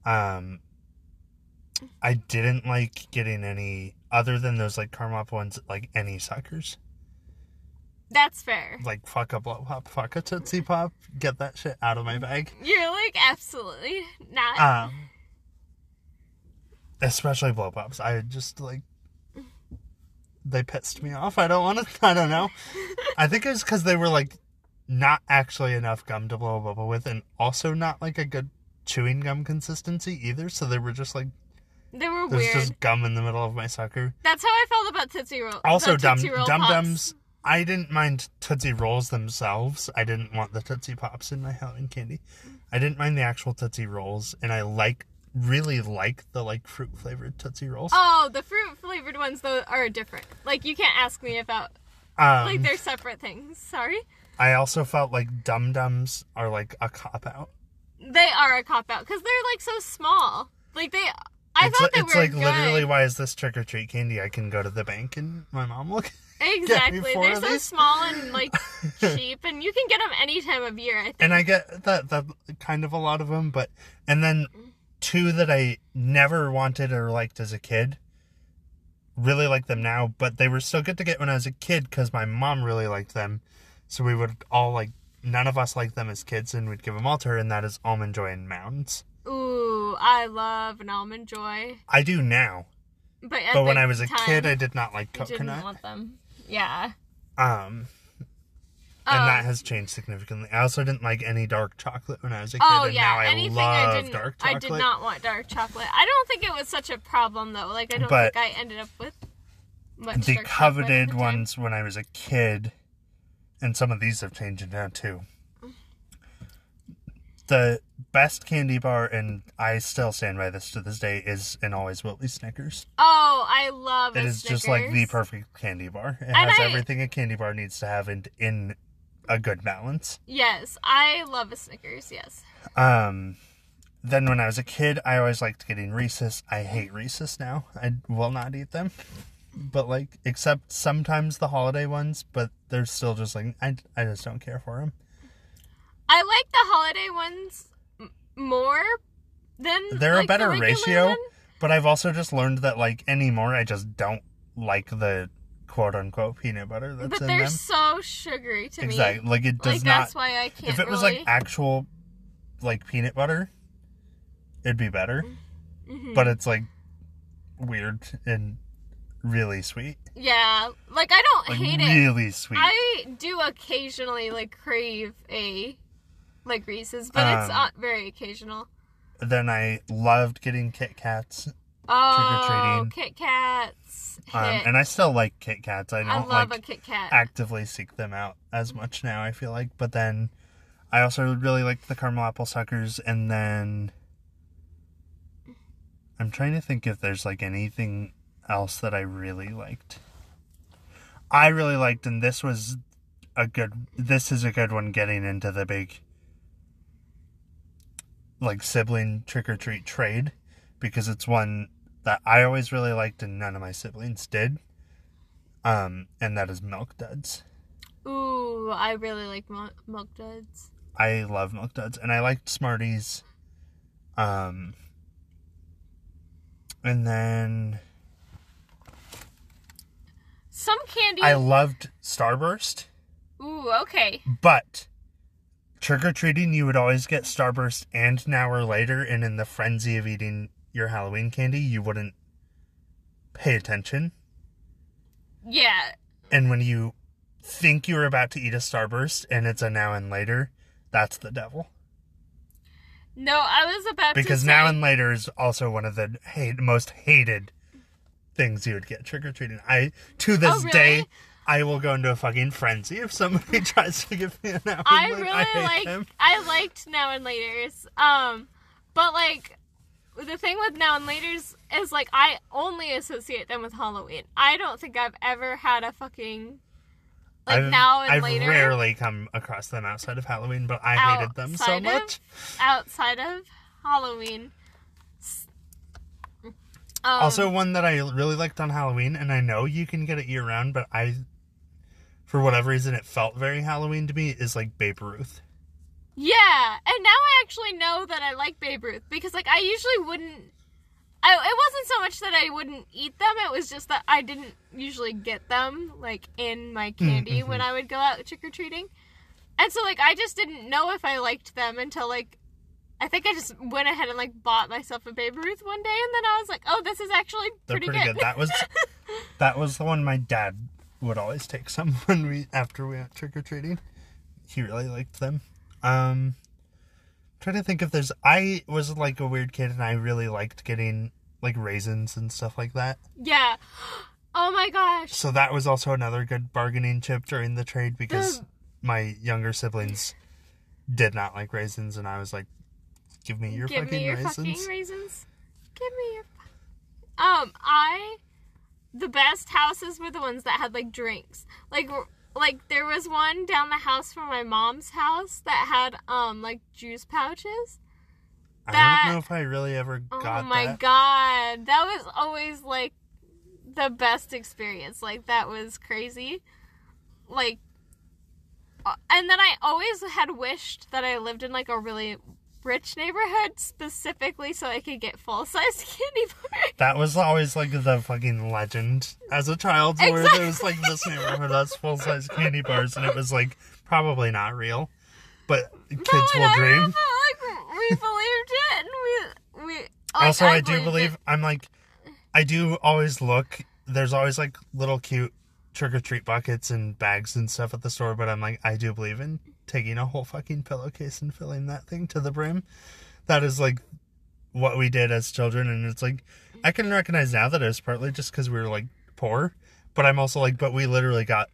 um, I didn't like getting any other than those like apple ones, like any suckers. That's fair. Like fuck a blow pop, fuck a tootsie pop. Get that shit out of my bag. You're like absolutely not. Um, especially blow pops. I just like they pissed me off. I don't want to. I don't know. I think it's because they were like not actually enough gum to blow a bubble with, and also not like a good chewing gum consistency either. So they were just like they were there's weird. just gum in the middle of my sucker. That's how I felt about Tootsie Roll. Also, dum dum dums. I didn't mind Tootsie Rolls themselves. I didn't want the Tootsie Pops in my Halloween candy. I didn't mind the actual Tootsie Rolls, and I like really like the like fruit flavored Tootsie Rolls. Oh, the fruit flavored ones though are different. Like you can't ask me about um, like they're separate things. Sorry. I also felt like Dum Dums are like a cop out. They are a cop out because they're like so small. Like they, I it's thought they it's were like good. literally why is this trick or treat candy? I can go to the bank and my mom will. exactly. They're so these. small and like cheap, and you can get them any time of year. I think. and I get that that kind of a lot of them, but and then two that I never wanted or liked as a kid. Really like them now, but they were still good to get when I was a kid because my mom really liked them. So we would all like none of us liked them as kids, and we'd give them all to her, and that is almond joy and mounds. Ooh, I love an almond joy, I do now, but but when I was a kid, I did not like I didn't want them. Yeah. Um, and Um, that has changed significantly. I also didn't like any dark chocolate when I was a kid, Oh and yeah, now I anything love I didn't. dark I did not want dark chocolate. I don't think it was such a problem though. Like I don't But think I ended up with much the chocolate coveted the ones when I was a kid, and some of these have changed now too. The best candy bar, and I still stand by this to this day, is an Always Will Be Snickers. Oh, I love It a is just like the perfect candy bar. It And has I- everything a candy bar needs to have, and in a good balance. Yes, I love a Snickers. Yes. Um, then when I was a kid, I always liked getting Reese's. I hate Reese's now. I will not eat them. But like, except sometimes the holiday ones, but they're still just like I, I just don't care for them. I like the holiday ones more than They're like, a better the ratio, one. but I've also just learned that like anymore, I just don't like the quote unquote peanut butter that's But in they're them. so sugary to Exactly, me. like it does like not. that's why I can't. If it was like actual, like peanut butter, it'd be better. Mhm. But it's like weird and really sweet. yeah, like I don't Like hate it. really sweet. I do occasionally like crave a like Reese's, but it's Um, not very occasional. Then I loved getting Kit Kats, Oh, trick-or-treating. Kit Kats. um, and I still like Kit Kats. I I don't love like a Kit Kat. actively seek them out as much now. I feel like, but then I also really liked the caramel apple suckers, and then I'm trying to think if there's like anything else that I really liked. I really liked, and this was a good. This is a good one. Getting into the big, like sibling trick or treat trade, because it's one that I always really liked, and none of my siblings did. Um, and that is Milk Duds. Ooh, I really like Mil- Milk Duds. I love Milk Duds, and I liked Smarties. Um, and then Some candy. I loved Starburst, Ooh, okay. but trick or treating, you would always get Starburst and an hour later, and in the frenzy of eating your Halloween candy, you wouldn't pay attention. Yeah. And when you think you're about to eat a Starburst and it's a now and later, that's the devil. No, I was about Because to say. now and later is also one of the hate, most hated things you would get trick or treating. I to this Oh, really? day I will go into a fucking frenzy if somebody tries to give me an now and I later. really like. I liked now and later's. Um, but like, the thing with now and later's is like I only associate them with Halloween. I don't think I've ever had a fucking like I've, now and later. I've later rarely come across them outside of Halloween, but I hated them so of? much. outside of Halloween. Um, also, one that I really liked on Halloween, and I know you can get it year round, but I, for whatever reason, it felt very Halloween to me. Is like Babe Ruth. Yeah, and now I actually know that I like Babe Ruth because like I usually wouldn't I, it wasn't so much that I wouldn't eat them. It was just that I didn't usually get them like in my hmm, candy mm-hmm. when I would go out trick or treating, and so like I just didn't know if I liked them until like I think I just went ahead and like bought myself a Babe Ruth one day, and then I was like, oh, this is actually They're pretty, pretty, good. That was that was the one my dad would always take some when we after we went trick or treating. He really liked them. Um trying to think if there's I was like a weird kid and I really liked getting like raisins and stuff like that. yeah. Oh my gosh. So that was also another good bargaining chip during the trade because The- my younger siblings did not like raisins and I was like give me your Give fucking me your raisins. fucking raisins. Give me your. Um, I. The best houses were the ones that had like drinks. Like, like there was one down the house from my mom's house that had um like juice pouches. I don't know if I really ever got oh my that. god, that was always like the best experience. Like that was crazy. Like, uh, and then I always had wished that I lived in like a really rich neighborhood specifically so I could get full size candy bars. That was always like the fucking legend as a child, exactly. where there was like this neighborhood has full size candy bars, and it was like probably not real, but kids But will whatever, dream. like we believed it, and we we. like, also, I, do believe it. I'm like, I do always look. There's always like little cute trick or treat buckets and bags and stuff at the store, but I'm like, I do believe in taking a whole fucking pillowcase and filling that thing to the brim. That is like what we did as children, and it's like I can recognize now that it was partly just because we were like poor, but I'm also like, but we literally got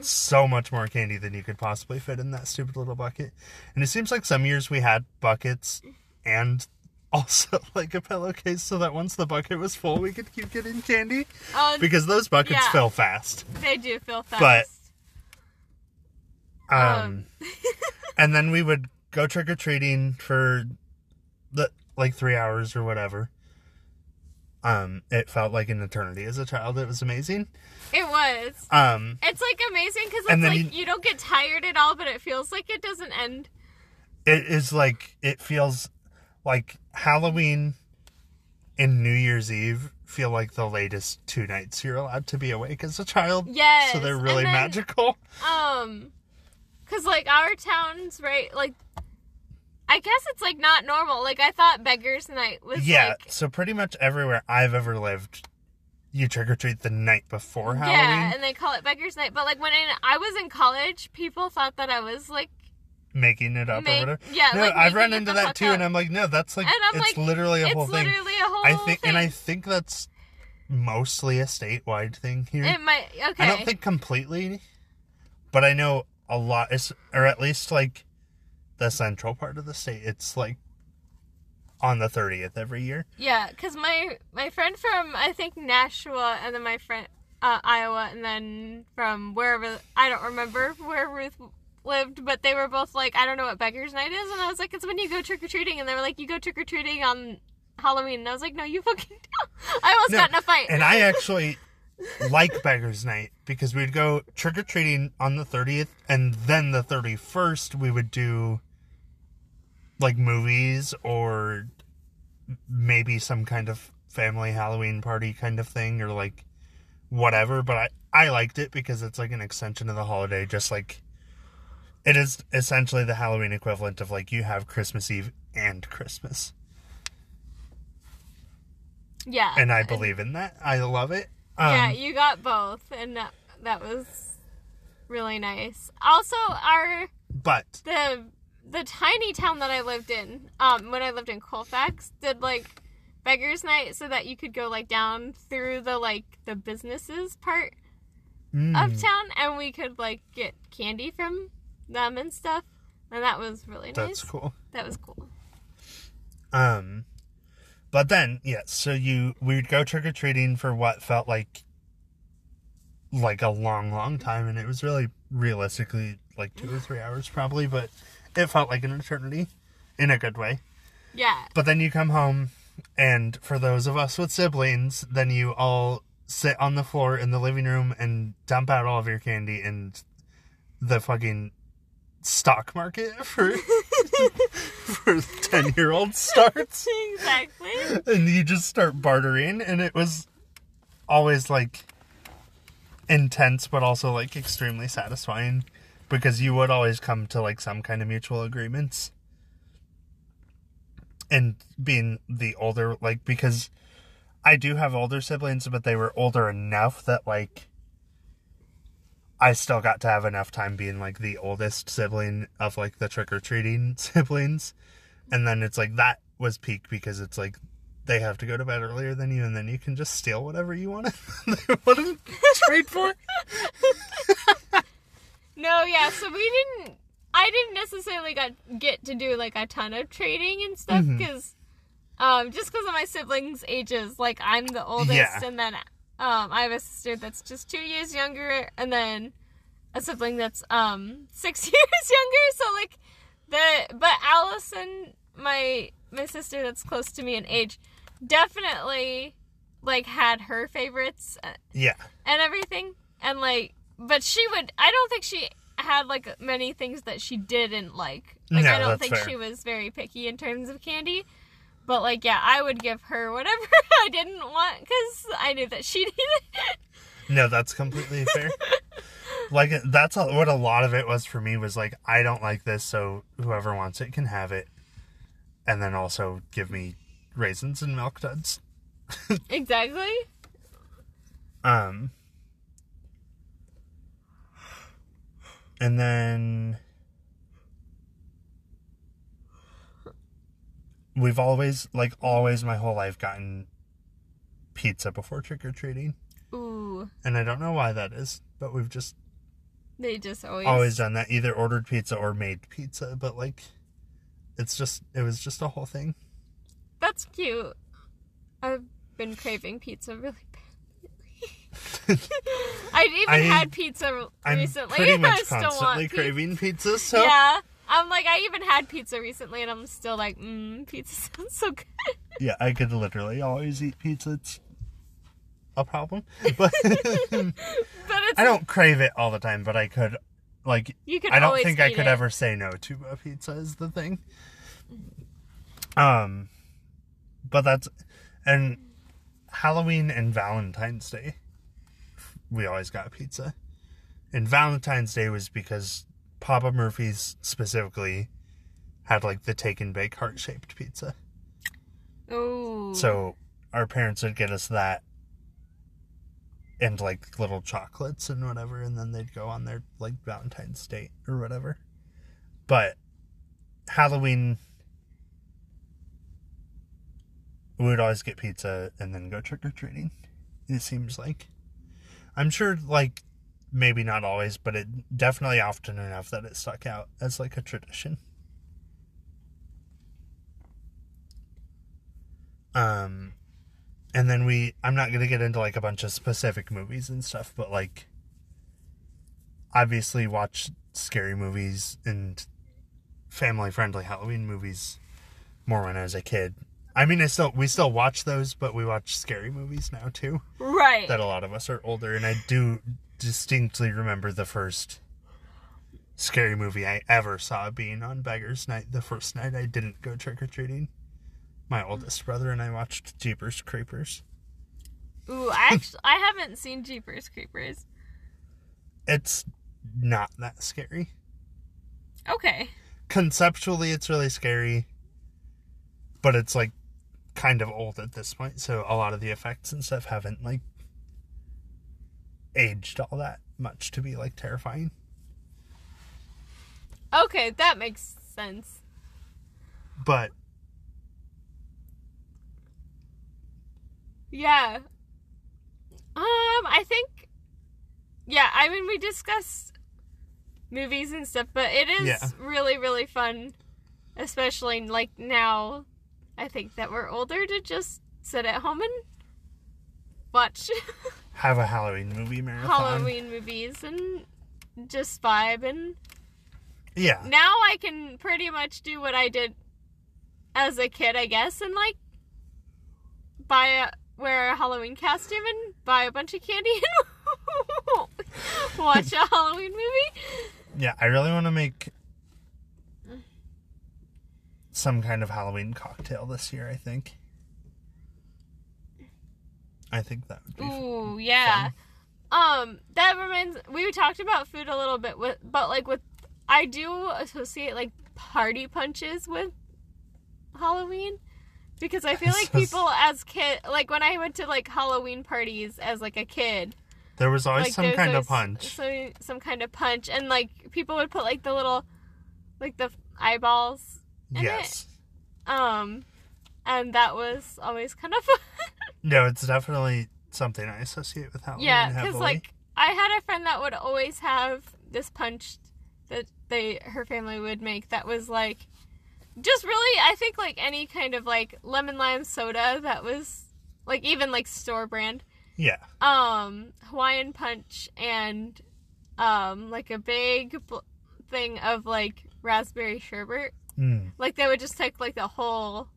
so much more candy than you could possibly fit in that stupid little bucket. And it seems like some years we had buckets and also like a pillowcase so that once the bucket was full we could keep getting candy Oh, because those buckets Yeah. fill fast. they do fill fast. But- Um, Um. and then we would go trick or treating for the like 3 hours or whatever. Um it felt like an eternity as a child. It was amazing. it was. Um It's like amazing because it's like you- you, don't get tired at all, but it feels like it doesn't end. it is like it feels like Halloween and New Year's Eve feel like the latest two nights you're allowed to be awake as a child. Yes, So they're really then- magical. Um, cause like our town's right, like I guess it's like not normal. Like I thought Beggars Night was Yeah. like so pretty much everywhere I've ever lived, you trick or treat the night before Halloween. yeah, and they call it Beggars Night. But like when in, I was in college, people thought that I was like, making it up Make- or whatever. yeah, No, like, I've run into that too, up. and I'm like, no, that's like it's like, literally a whole thing. literally a whole I think, thing. and I think that's mostly a statewide thing here. it might okay. I don't think completely, but I know a lot, is, or at least like the central part of the state. It's like on the 30th every year. Yeah, because my my friend from I think Nashua, and then my friend uh, Iowa, and then from wherever I don't remember where Ruth lived, but they were both like, I don't know what Beggars Night is, and I was like, it's when you go trick or treating, and they were like, you go trick or treating on Halloween, and I was like, no, you fucking don't. I almost No, got in a fight. And I actually like Beggar's Night because we'd go trick or treating on the 30th, and then the 31st we would do like movies or maybe some kind of family Halloween party kind of thing or like whatever. But I, I liked it because it's like an extension of the holiday, just like it is essentially the Halloween equivalent of like you have Christmas Eve and Christmas. yeah, And I believe in that. I love it. Um, yeah, you got both, and that, that was really nice. Also, our but the the tiny town that I lived in, um, when I lived in Colfax, did like beggars night so that you could go like down through the like the businesses part mm, of town and we could like get candy from them and stuff. And that was really nice. that's cool. That was cool. Um, but then yes, so you we would go trick or treating for what felt like like a long, long time, and it was really realistically like two or three hours probably, but it felt like an eternity in a good way. Yeah. But then you come home, and for those of us with siblings, then you all sit on the floor in the living room and dump out all of your candy, and the fucking stock market for for ten year old starts, exactly. and you just start bartering, and it was always like intense, but also like extremely satisfying because you would always come to like some kind of mutual agreements. And being the older, like, because I do have older siblings, but they were older enough that, like, I still got to have enough time being, like, the oldest sibling of, like, the trick or treating siblings. And then it's like that was peak because it's like they have to go to bed earlier than you, and then you can just steal whatever you want to, trade for. No, yeah, so we didn't. I didn't necessarily got get to do like a ton of trading and stuff because, um, just because of my siblings' ages. Like I'm the oldest, Yeah. and then um, I have a sister that's just two years younger, and then a sibling that's um six years younger. So like the but Allison, my my sister that's close to me in age, definitely like had her favorites uh, Yeah. and everything and like but she would i don't think she had like many things that she didn't like like No, i don't think fair. she was very picky in terms of candy but like yeah i would give her whatever i didn't want because i knew that she needed it No, that's completely fair. like that's a, what a lot of it was for me was like I don't like this, so whoever wants it can have it, and then also give me raisins and milk duds. exactly Um, and then we've always like always my whole life gotten pizza before trick or treating, ooh. And I don't know why that is, but we've just they just always always done that. Either ordered pizza or made pizza but like it's just it was just a whole thing. That's cute. I've been craving pizza really bad I've even I- had pizza i'm recently. pretty I much constantly want pizza. craving pizza so Yeah. I'm like, I even had pizza recently, and I'm still like, mmm, pizza sounds so good. yeah i could literally always eat pizza it's a problem but But i don't crave it all the time but i could like you can i don't think i could it. ever say no to a pizza is the thing um but that's and halloween and valentine's day we always got pizza and valentine's day was because papa murphy's specifically had like the take and bake heart-shaped pizza Oh. so our parents would get us that and like little chocolates and whatever, and then they'd go on their like Valentine's date or whatever. But Halloween, we would always get pizza and then go trick or treating. It seems like. I'm sure, like, maybe not always, but it definitely often enough that it stuck out as like a tradition. Um, and then we, I'm not going to get into like a bunch of specific movies and stuff, but like, obviously watch scary movies and family friendly Halloween movies more when I was a kid. I mean, I still, we still watch those, but we watch scary movies now too. right. That a lot of us are older, and I do distinctly remember the first scary movie I ever saw being on Beggars Night. The first night I didn't go trick or treating. My oldest brother and I watched Jeepers Creepers. Ooh, I actually I haven't seen Jeepers Creepers. It's not that scary. Okay. Conceptually, it's really scary, but it's like kind of old at this point, so a lot of the effects and stuff haven't like aged all that much to be like terrifying. Okay, that makes sense. But Yeah. Um, I think. Yeah, I mean, we discussed movies and stuff, but it is Yeah. really, really fun, especially like now. I think that we're older to just sit at home and watch have a Halloween movie marathon. Halloween movies and just vibe. And Yeah. now I can pretty much do what I did as a kid, I guess, and like buy a wear a Halloween costume and buy a bunch of candy and watch a Halloween movie. Yeah, I really want to make some kind of Halloween cocktail this year. I think. I think that would be. fun. Ooh, yeah. Um, that reminds. We talked about food a little bit with, but like with, I do associate like party punches with Halloween because I feel like people as kid, like when I went to like Halloween parties as like a kid, There was always like some kind of punch. some some kind of punch, and like people would put like the little, like the eyeballs in yes. it. Um, and that was always kind of fun. No, it's definitely something I associate with Halloween. Yeah, because like I had a friend that would always have this punch that they her family would make that was like just really I think like any kind of like lemon lime soda that was like even like store brand yeah, um Hawaiian punch and um like a big bl- thing of like raspberry sherbet mm. like they would just take like the whole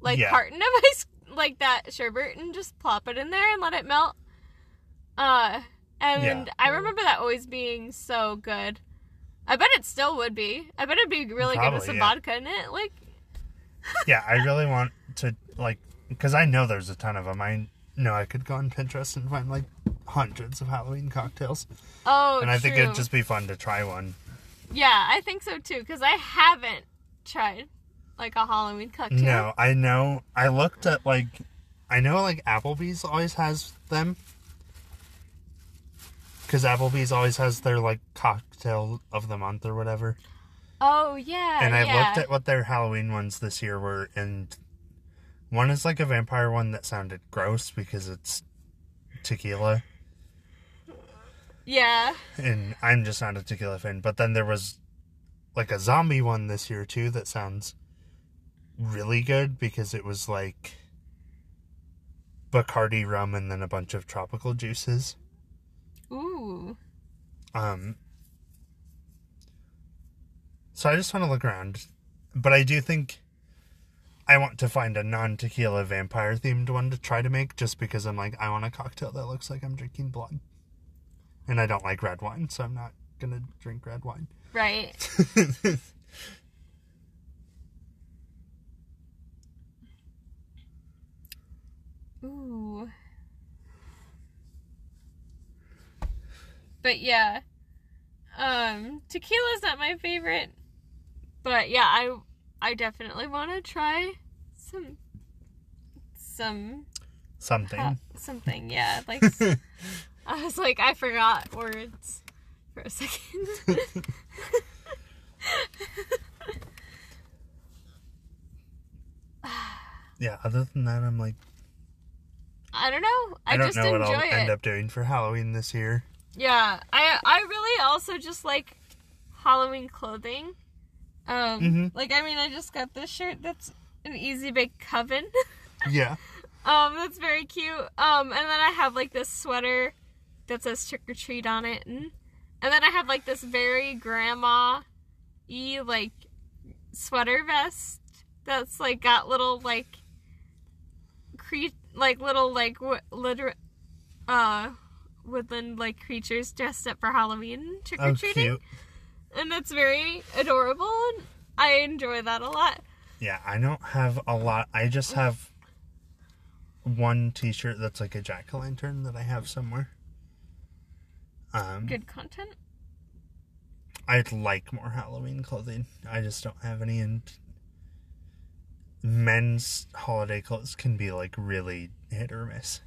like Yeah. carton of ice like that sherbet and just plop it in there and let it melt. Uh and Yeah. I remember that always being so good. I bet it still would be. I bet it'd be really good with some yeah. vodka in it. Like yeah. I really want to like because I know there's a ton of them. I know I could go on Pinterest and find like hundreds of Halloween cocktails, oh, and I think it'd just be fun to try one. yeah, I think so too because I haven't tried like a Halloween cocktail. No, I know. I looked at like, I know like Applebee's always has them. Because Applebee's always has their like cocktail of the month or whatever. Oh yeah, and I yeah. looked at what their Halloween ones this year were, and one is like a vampire one that sounded gross because it's tequila, yeah. and I'm just not a tequila fan. But then there was like a zombie one this year too that sounds really good because it was like Bacardi rum and then a bunch of tropical juices. Ooh. Um, so I just want to look around, but I do think I want to find a non-tequila vampire themed one to try to make, just because I'm like I want a cocktail that looks like I'm drinking blood, and I don't like red wine, so I'm not gonna drink red wine. Right. Ooh. But yeah. Um tequila's not my favorite. But yeah, I I definitely want to try some some Something. ha- something. Yeah, like I was like I forgot words for a second. yeah. Other than that, I'm like I don't know. I, I, don't just know what enjoy I'll it. end up doing for Halloween this year. Yeah, I I really also just like Halloween clothing. Um, Mhm. like I mean, I just got this shirt that's an Easy Bake Coven. Yeah. um, that's very cute. Um, and then I have like this sweater that says trick or treat on it, and and then I have like this very grandma e like sweater vest that's like got little like cre- like little like w- liter- uh woodland like creatures dressed up for Halloween trick or Oh, treating, cute. and that's very adorable, and I enjoy that a lot. Yeah, I don't have a lot. I just have one T-shirt that's like a jack o' lantern that I have somewhere. Um, Good content. I'd like more Halloween clothing. I just don't have any, and men's holiday clothes can be like really hit or miss.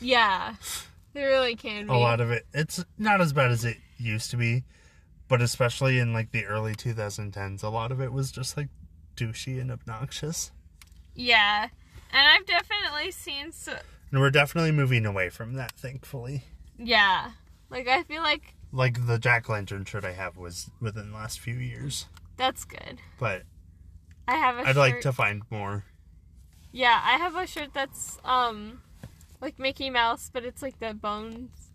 Yeah, they really can be. A lot of it, it's not as bad as it used to be, but especially in like the early 2010s, a lot of it was just like douchey and obnoxious. Yeah, and I've definitely seen so. And we're definitely moving away from that, thankfully. Yeah, like I feel like Like the jack lantern shirt I have was within the last few years, that's good. but I have a I'd shirt. like to find more. Yeah, I have a shirt that's um like Mickey Mouse, but it's like the bones,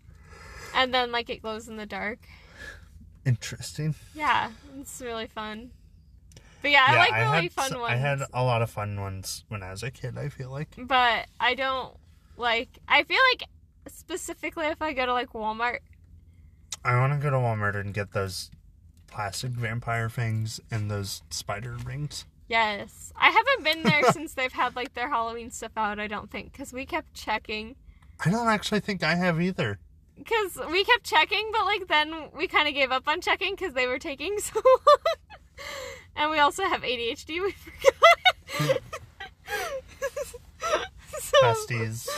and then like it glows in the dark. Interesting. Yeah, it's really fun. But yeah, I like really had, fun ones. I had a lot of fun ones when I was a kid. I feel like but I don't like. I feel like specifically if I go to like Walmart. I want to go to Walmart and get those plastic vampire things and those spider rings. Yes. I haven't been there since they've had like their Halloween stuff out, I don't think, because we kept checking. I don't actually think I have either. Because we kept checking, but like then we kind of gave up on checking because they were taking so long. and we also have ADHD, we forgot. so, Besties,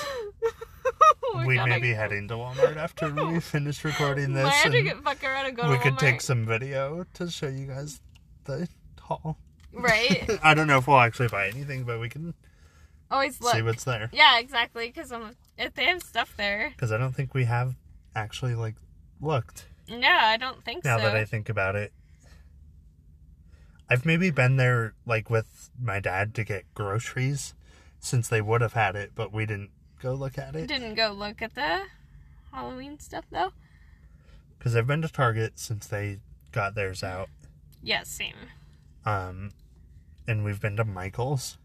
we're we may be heading to Walmart after we finish recording this. have to get fuck around and go we to could take some video to show you guys the haul. Right? I don't know if we'll actually buy anything, but we can Always look. see what's there. Yeah, exactly. Because if they have stuff there, Because I don't think we have actually like looked. no, I don't think Now so. that I think about it, I've maybe been there like with my dad to get groceries, since they would have had it, but we didn't go look at it. Didn't go look at the Halloween stuff though. Because I've been to Target since they got theirs out, Yeah, same. Um, and we've been to Michaels,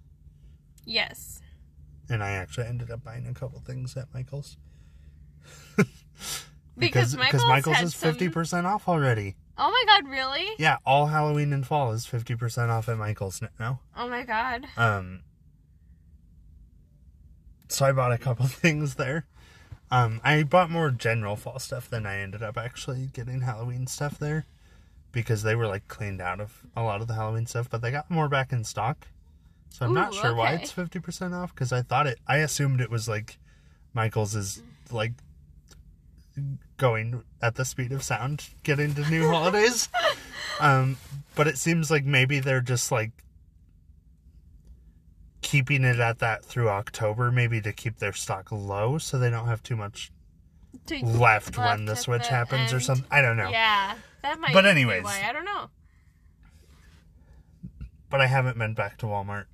Yes. and I actually ended up buying a couple things at Michaels. Because, Michael's, Michaels had is some- fifty percent off already. Oh my god, really? Yeah, all Halloween and fall is fifty percent off at Michaels now. Oh my god. Um, so I bought a couple things there. Um, I bought more general fall stuff than I ended up actually getting Halloween stuff there because they were like cleaned out of a lot of the Halloween stuff, but they got more back in stock. So I'm Ooh, not sure why it's 50% off because I thought it, I assumed it was like Michael's is like going at the speed of sound getting to new holidays. Um, but it seems like maybe they're just like keeping it at that through October, maybe to keep their stock low so they don't have too much To- left, when the switch the happens or something. I don't know. Yeah, that might. But anyways. why I don't know. But I haven't been back to Walmart.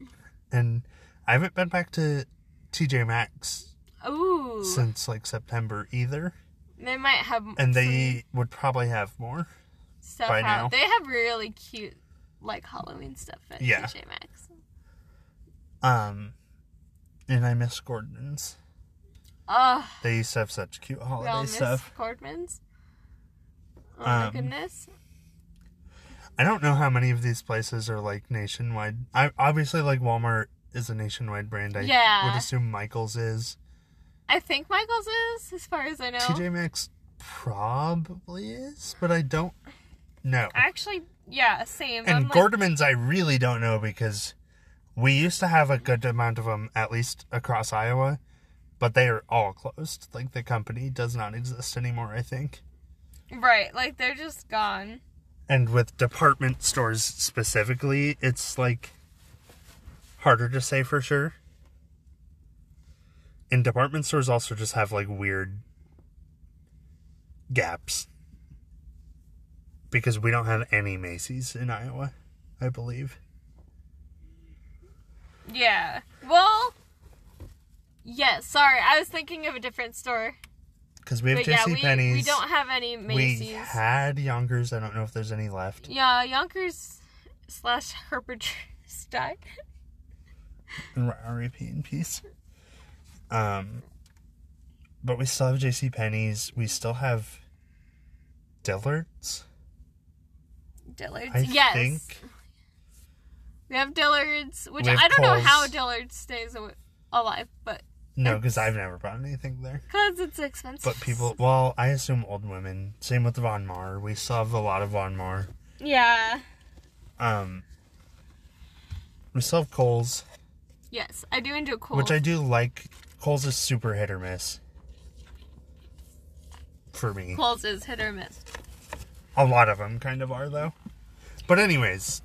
And I haven't been back to TJ Maxx Ooh, since like September either. they might have. And they would probably have more. stuff by out. now. They have really cute, like Halloween stuff at Yeah. TJ Maxx. Um and I miss Gordman's. Oh, They used to have such cute we all holiday miss stuff. Gordman's. Oh my Um, goodness. I don't know how many of these places are like nationwide. I obviously like Walmart is a nationwide brand. I Yeah. would assume Michaels is. I think Michael's is, as far as I know. TJ Maxx probably is, but I don't know. Actually, yeah, same. And like, Gordman's I really don't know because we used to have a good amount of them at least across Iowa, but they are all closed. Like the company does not exist anymore, I think. Right, like they're just gone. And with department stores specifically, it's like harder to say for sure. And department stores also just have like weird gaps. Because we don't have any Macy's in Iowa, I believe. Yeah. Well, yes. Sorry, I was thinking of a different store. Because we have But yeah, JC we, Penney's. we don't have any Macy's. We had Younkers. I don't know if there's any left. Yeah, Younkers slash Herbert Stein. R.I.P. in peace. Um, but we still have J.C. Penney's. We still have Dillard's. Dillard's. I yes. think. We have Dillard's, which have I don't know how Dillard's stays alive, but No, because I've never bought anything there. because it's expensive. But people, well, I assume old women. Same with Von Maur. We still have a lot of Von Maur. Yeah. Um, we still have Kohl's, Yes, I do enjoy Kohl's. which I do like. Kohl's is super hit or miss. For me. Kohl's is hit or miss. A lot of them kind of are, though. But, anyways,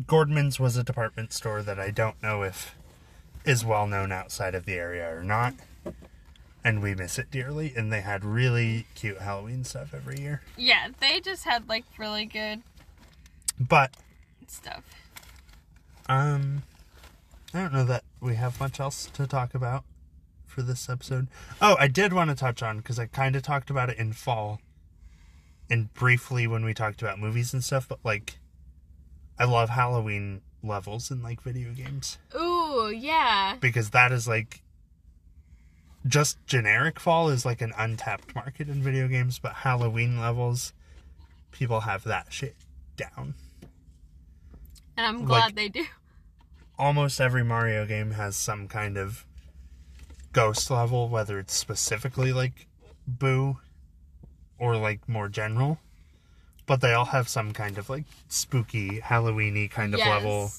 Gordman's was a department store that I don't know if is well known outside of the area or not. And we miss it dearly. And they had really cute Halloween stuff every year. Yeah, they just had like really good But, stuff. um, I don't know that we have much else to talk about for this episode. Oh, I did want to touch on because I kind of talked about it in fall and briefly when we talked about movies and stuff, but like, I love Halloween levels in like video games Ooh, yeah. because that is like just generic fall is like an untapped market in video games, but Halloween levels, people have that shit down. And I'm glad Like- they do. Almost every Mario game has some kind of ghost level, whether it's specifically like Boo or like more general. But they all have some kind of like spooky, Halloweeny kind of level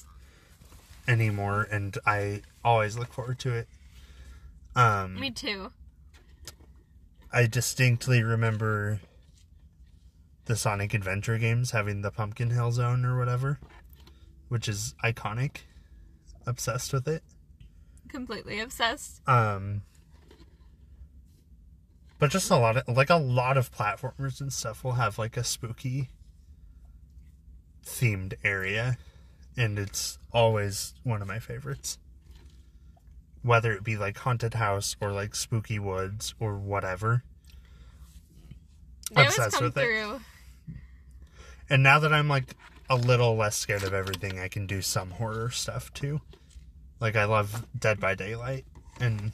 anymore, and I always look forward to it. Um, Me too. I distinctly remember the Sonic Adventure games having the Pumpkin Hill Zone or whatever, which is iconic. Obsessed with it. Completely obsessed. Um, but just a lot of like a lot of platformers and stuff will have like a spooky themed area, and it's always one of my favorites. Whether it be like haunted house or like spooky woods or whatever. They Obsessed with it. through. And now that I'm like a little less scared of everything, I can do some horror stuff too. Like I love Dead by Daylight and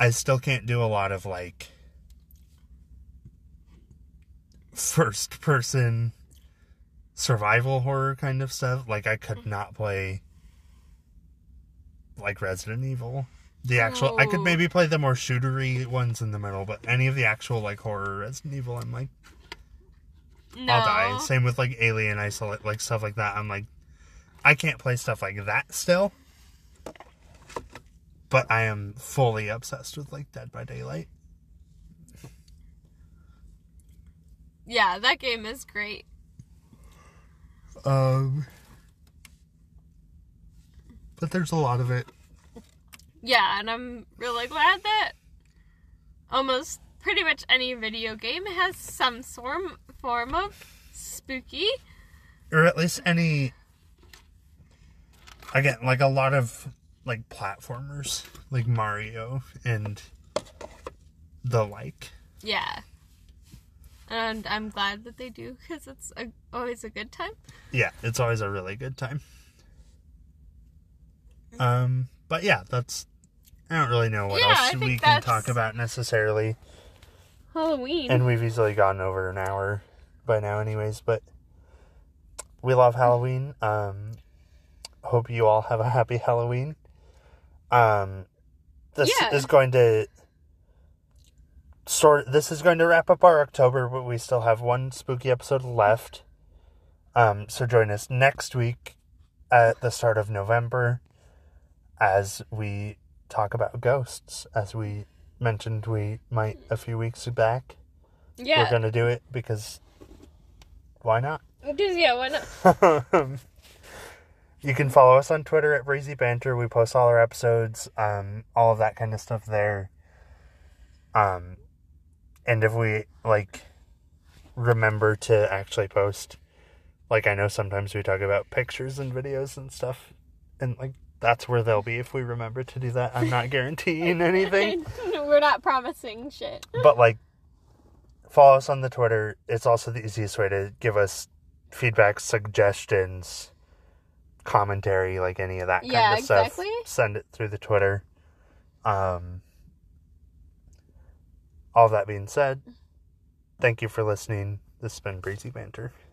I still can't do a lot of like first person survival horror kind of stuff. Like I could mm-hmm. not play like Resident Evil. The actual I could Oh. maybe play the more shootery ones in the middle, but any of the actual like horror Resident Evil I'm like No. I'll die. Same with like Alien Isolate, like stuff like that. I'm like, I can't play stuff like that still. But I am fully obsessed with like Dead by Daylight. Yeah, that game is great. Um, but there's a lot of it. Yeah, and I'm really glad that almost pretty much any video game has some form form of spooky. or at least any again like a lot of like platformers like mario and the like Yeah. And I'm glad that they do because it's a, always a good time. yeah it's always a really good time um but yeah that's i don't really know what Yeah, else we can talk about necessarily Halloween. and we've easily gone over an hour by now anyways but we love halloween um hope you all have a happy halloween um this Yeah. is going to sort this is going to wrap up our october but we still have one spooky episode left um so join us next week at the start of november as we talk about ghosts as we mentioned we might a few weeks back yeah. we're gonna do it because why not? Because, yeah, why not? you can follow us on Twitter at Breezy Banter. We post all our episodes, um, all of that kind of stuff there. Um, and if we like remember to actually post, like I know sometimes we talk about pictures and videos and stuff, and like that's where they'll be if we remember to do that. I'm not guaranteeing anything. We're not promising shit. but like follow us on the twitter it's also the easiest way to give us feedback suggestions commentary like any of that kind Yeah, of stuff send it through the twitter. Um all that being said thank you for listening. This has been breezy banter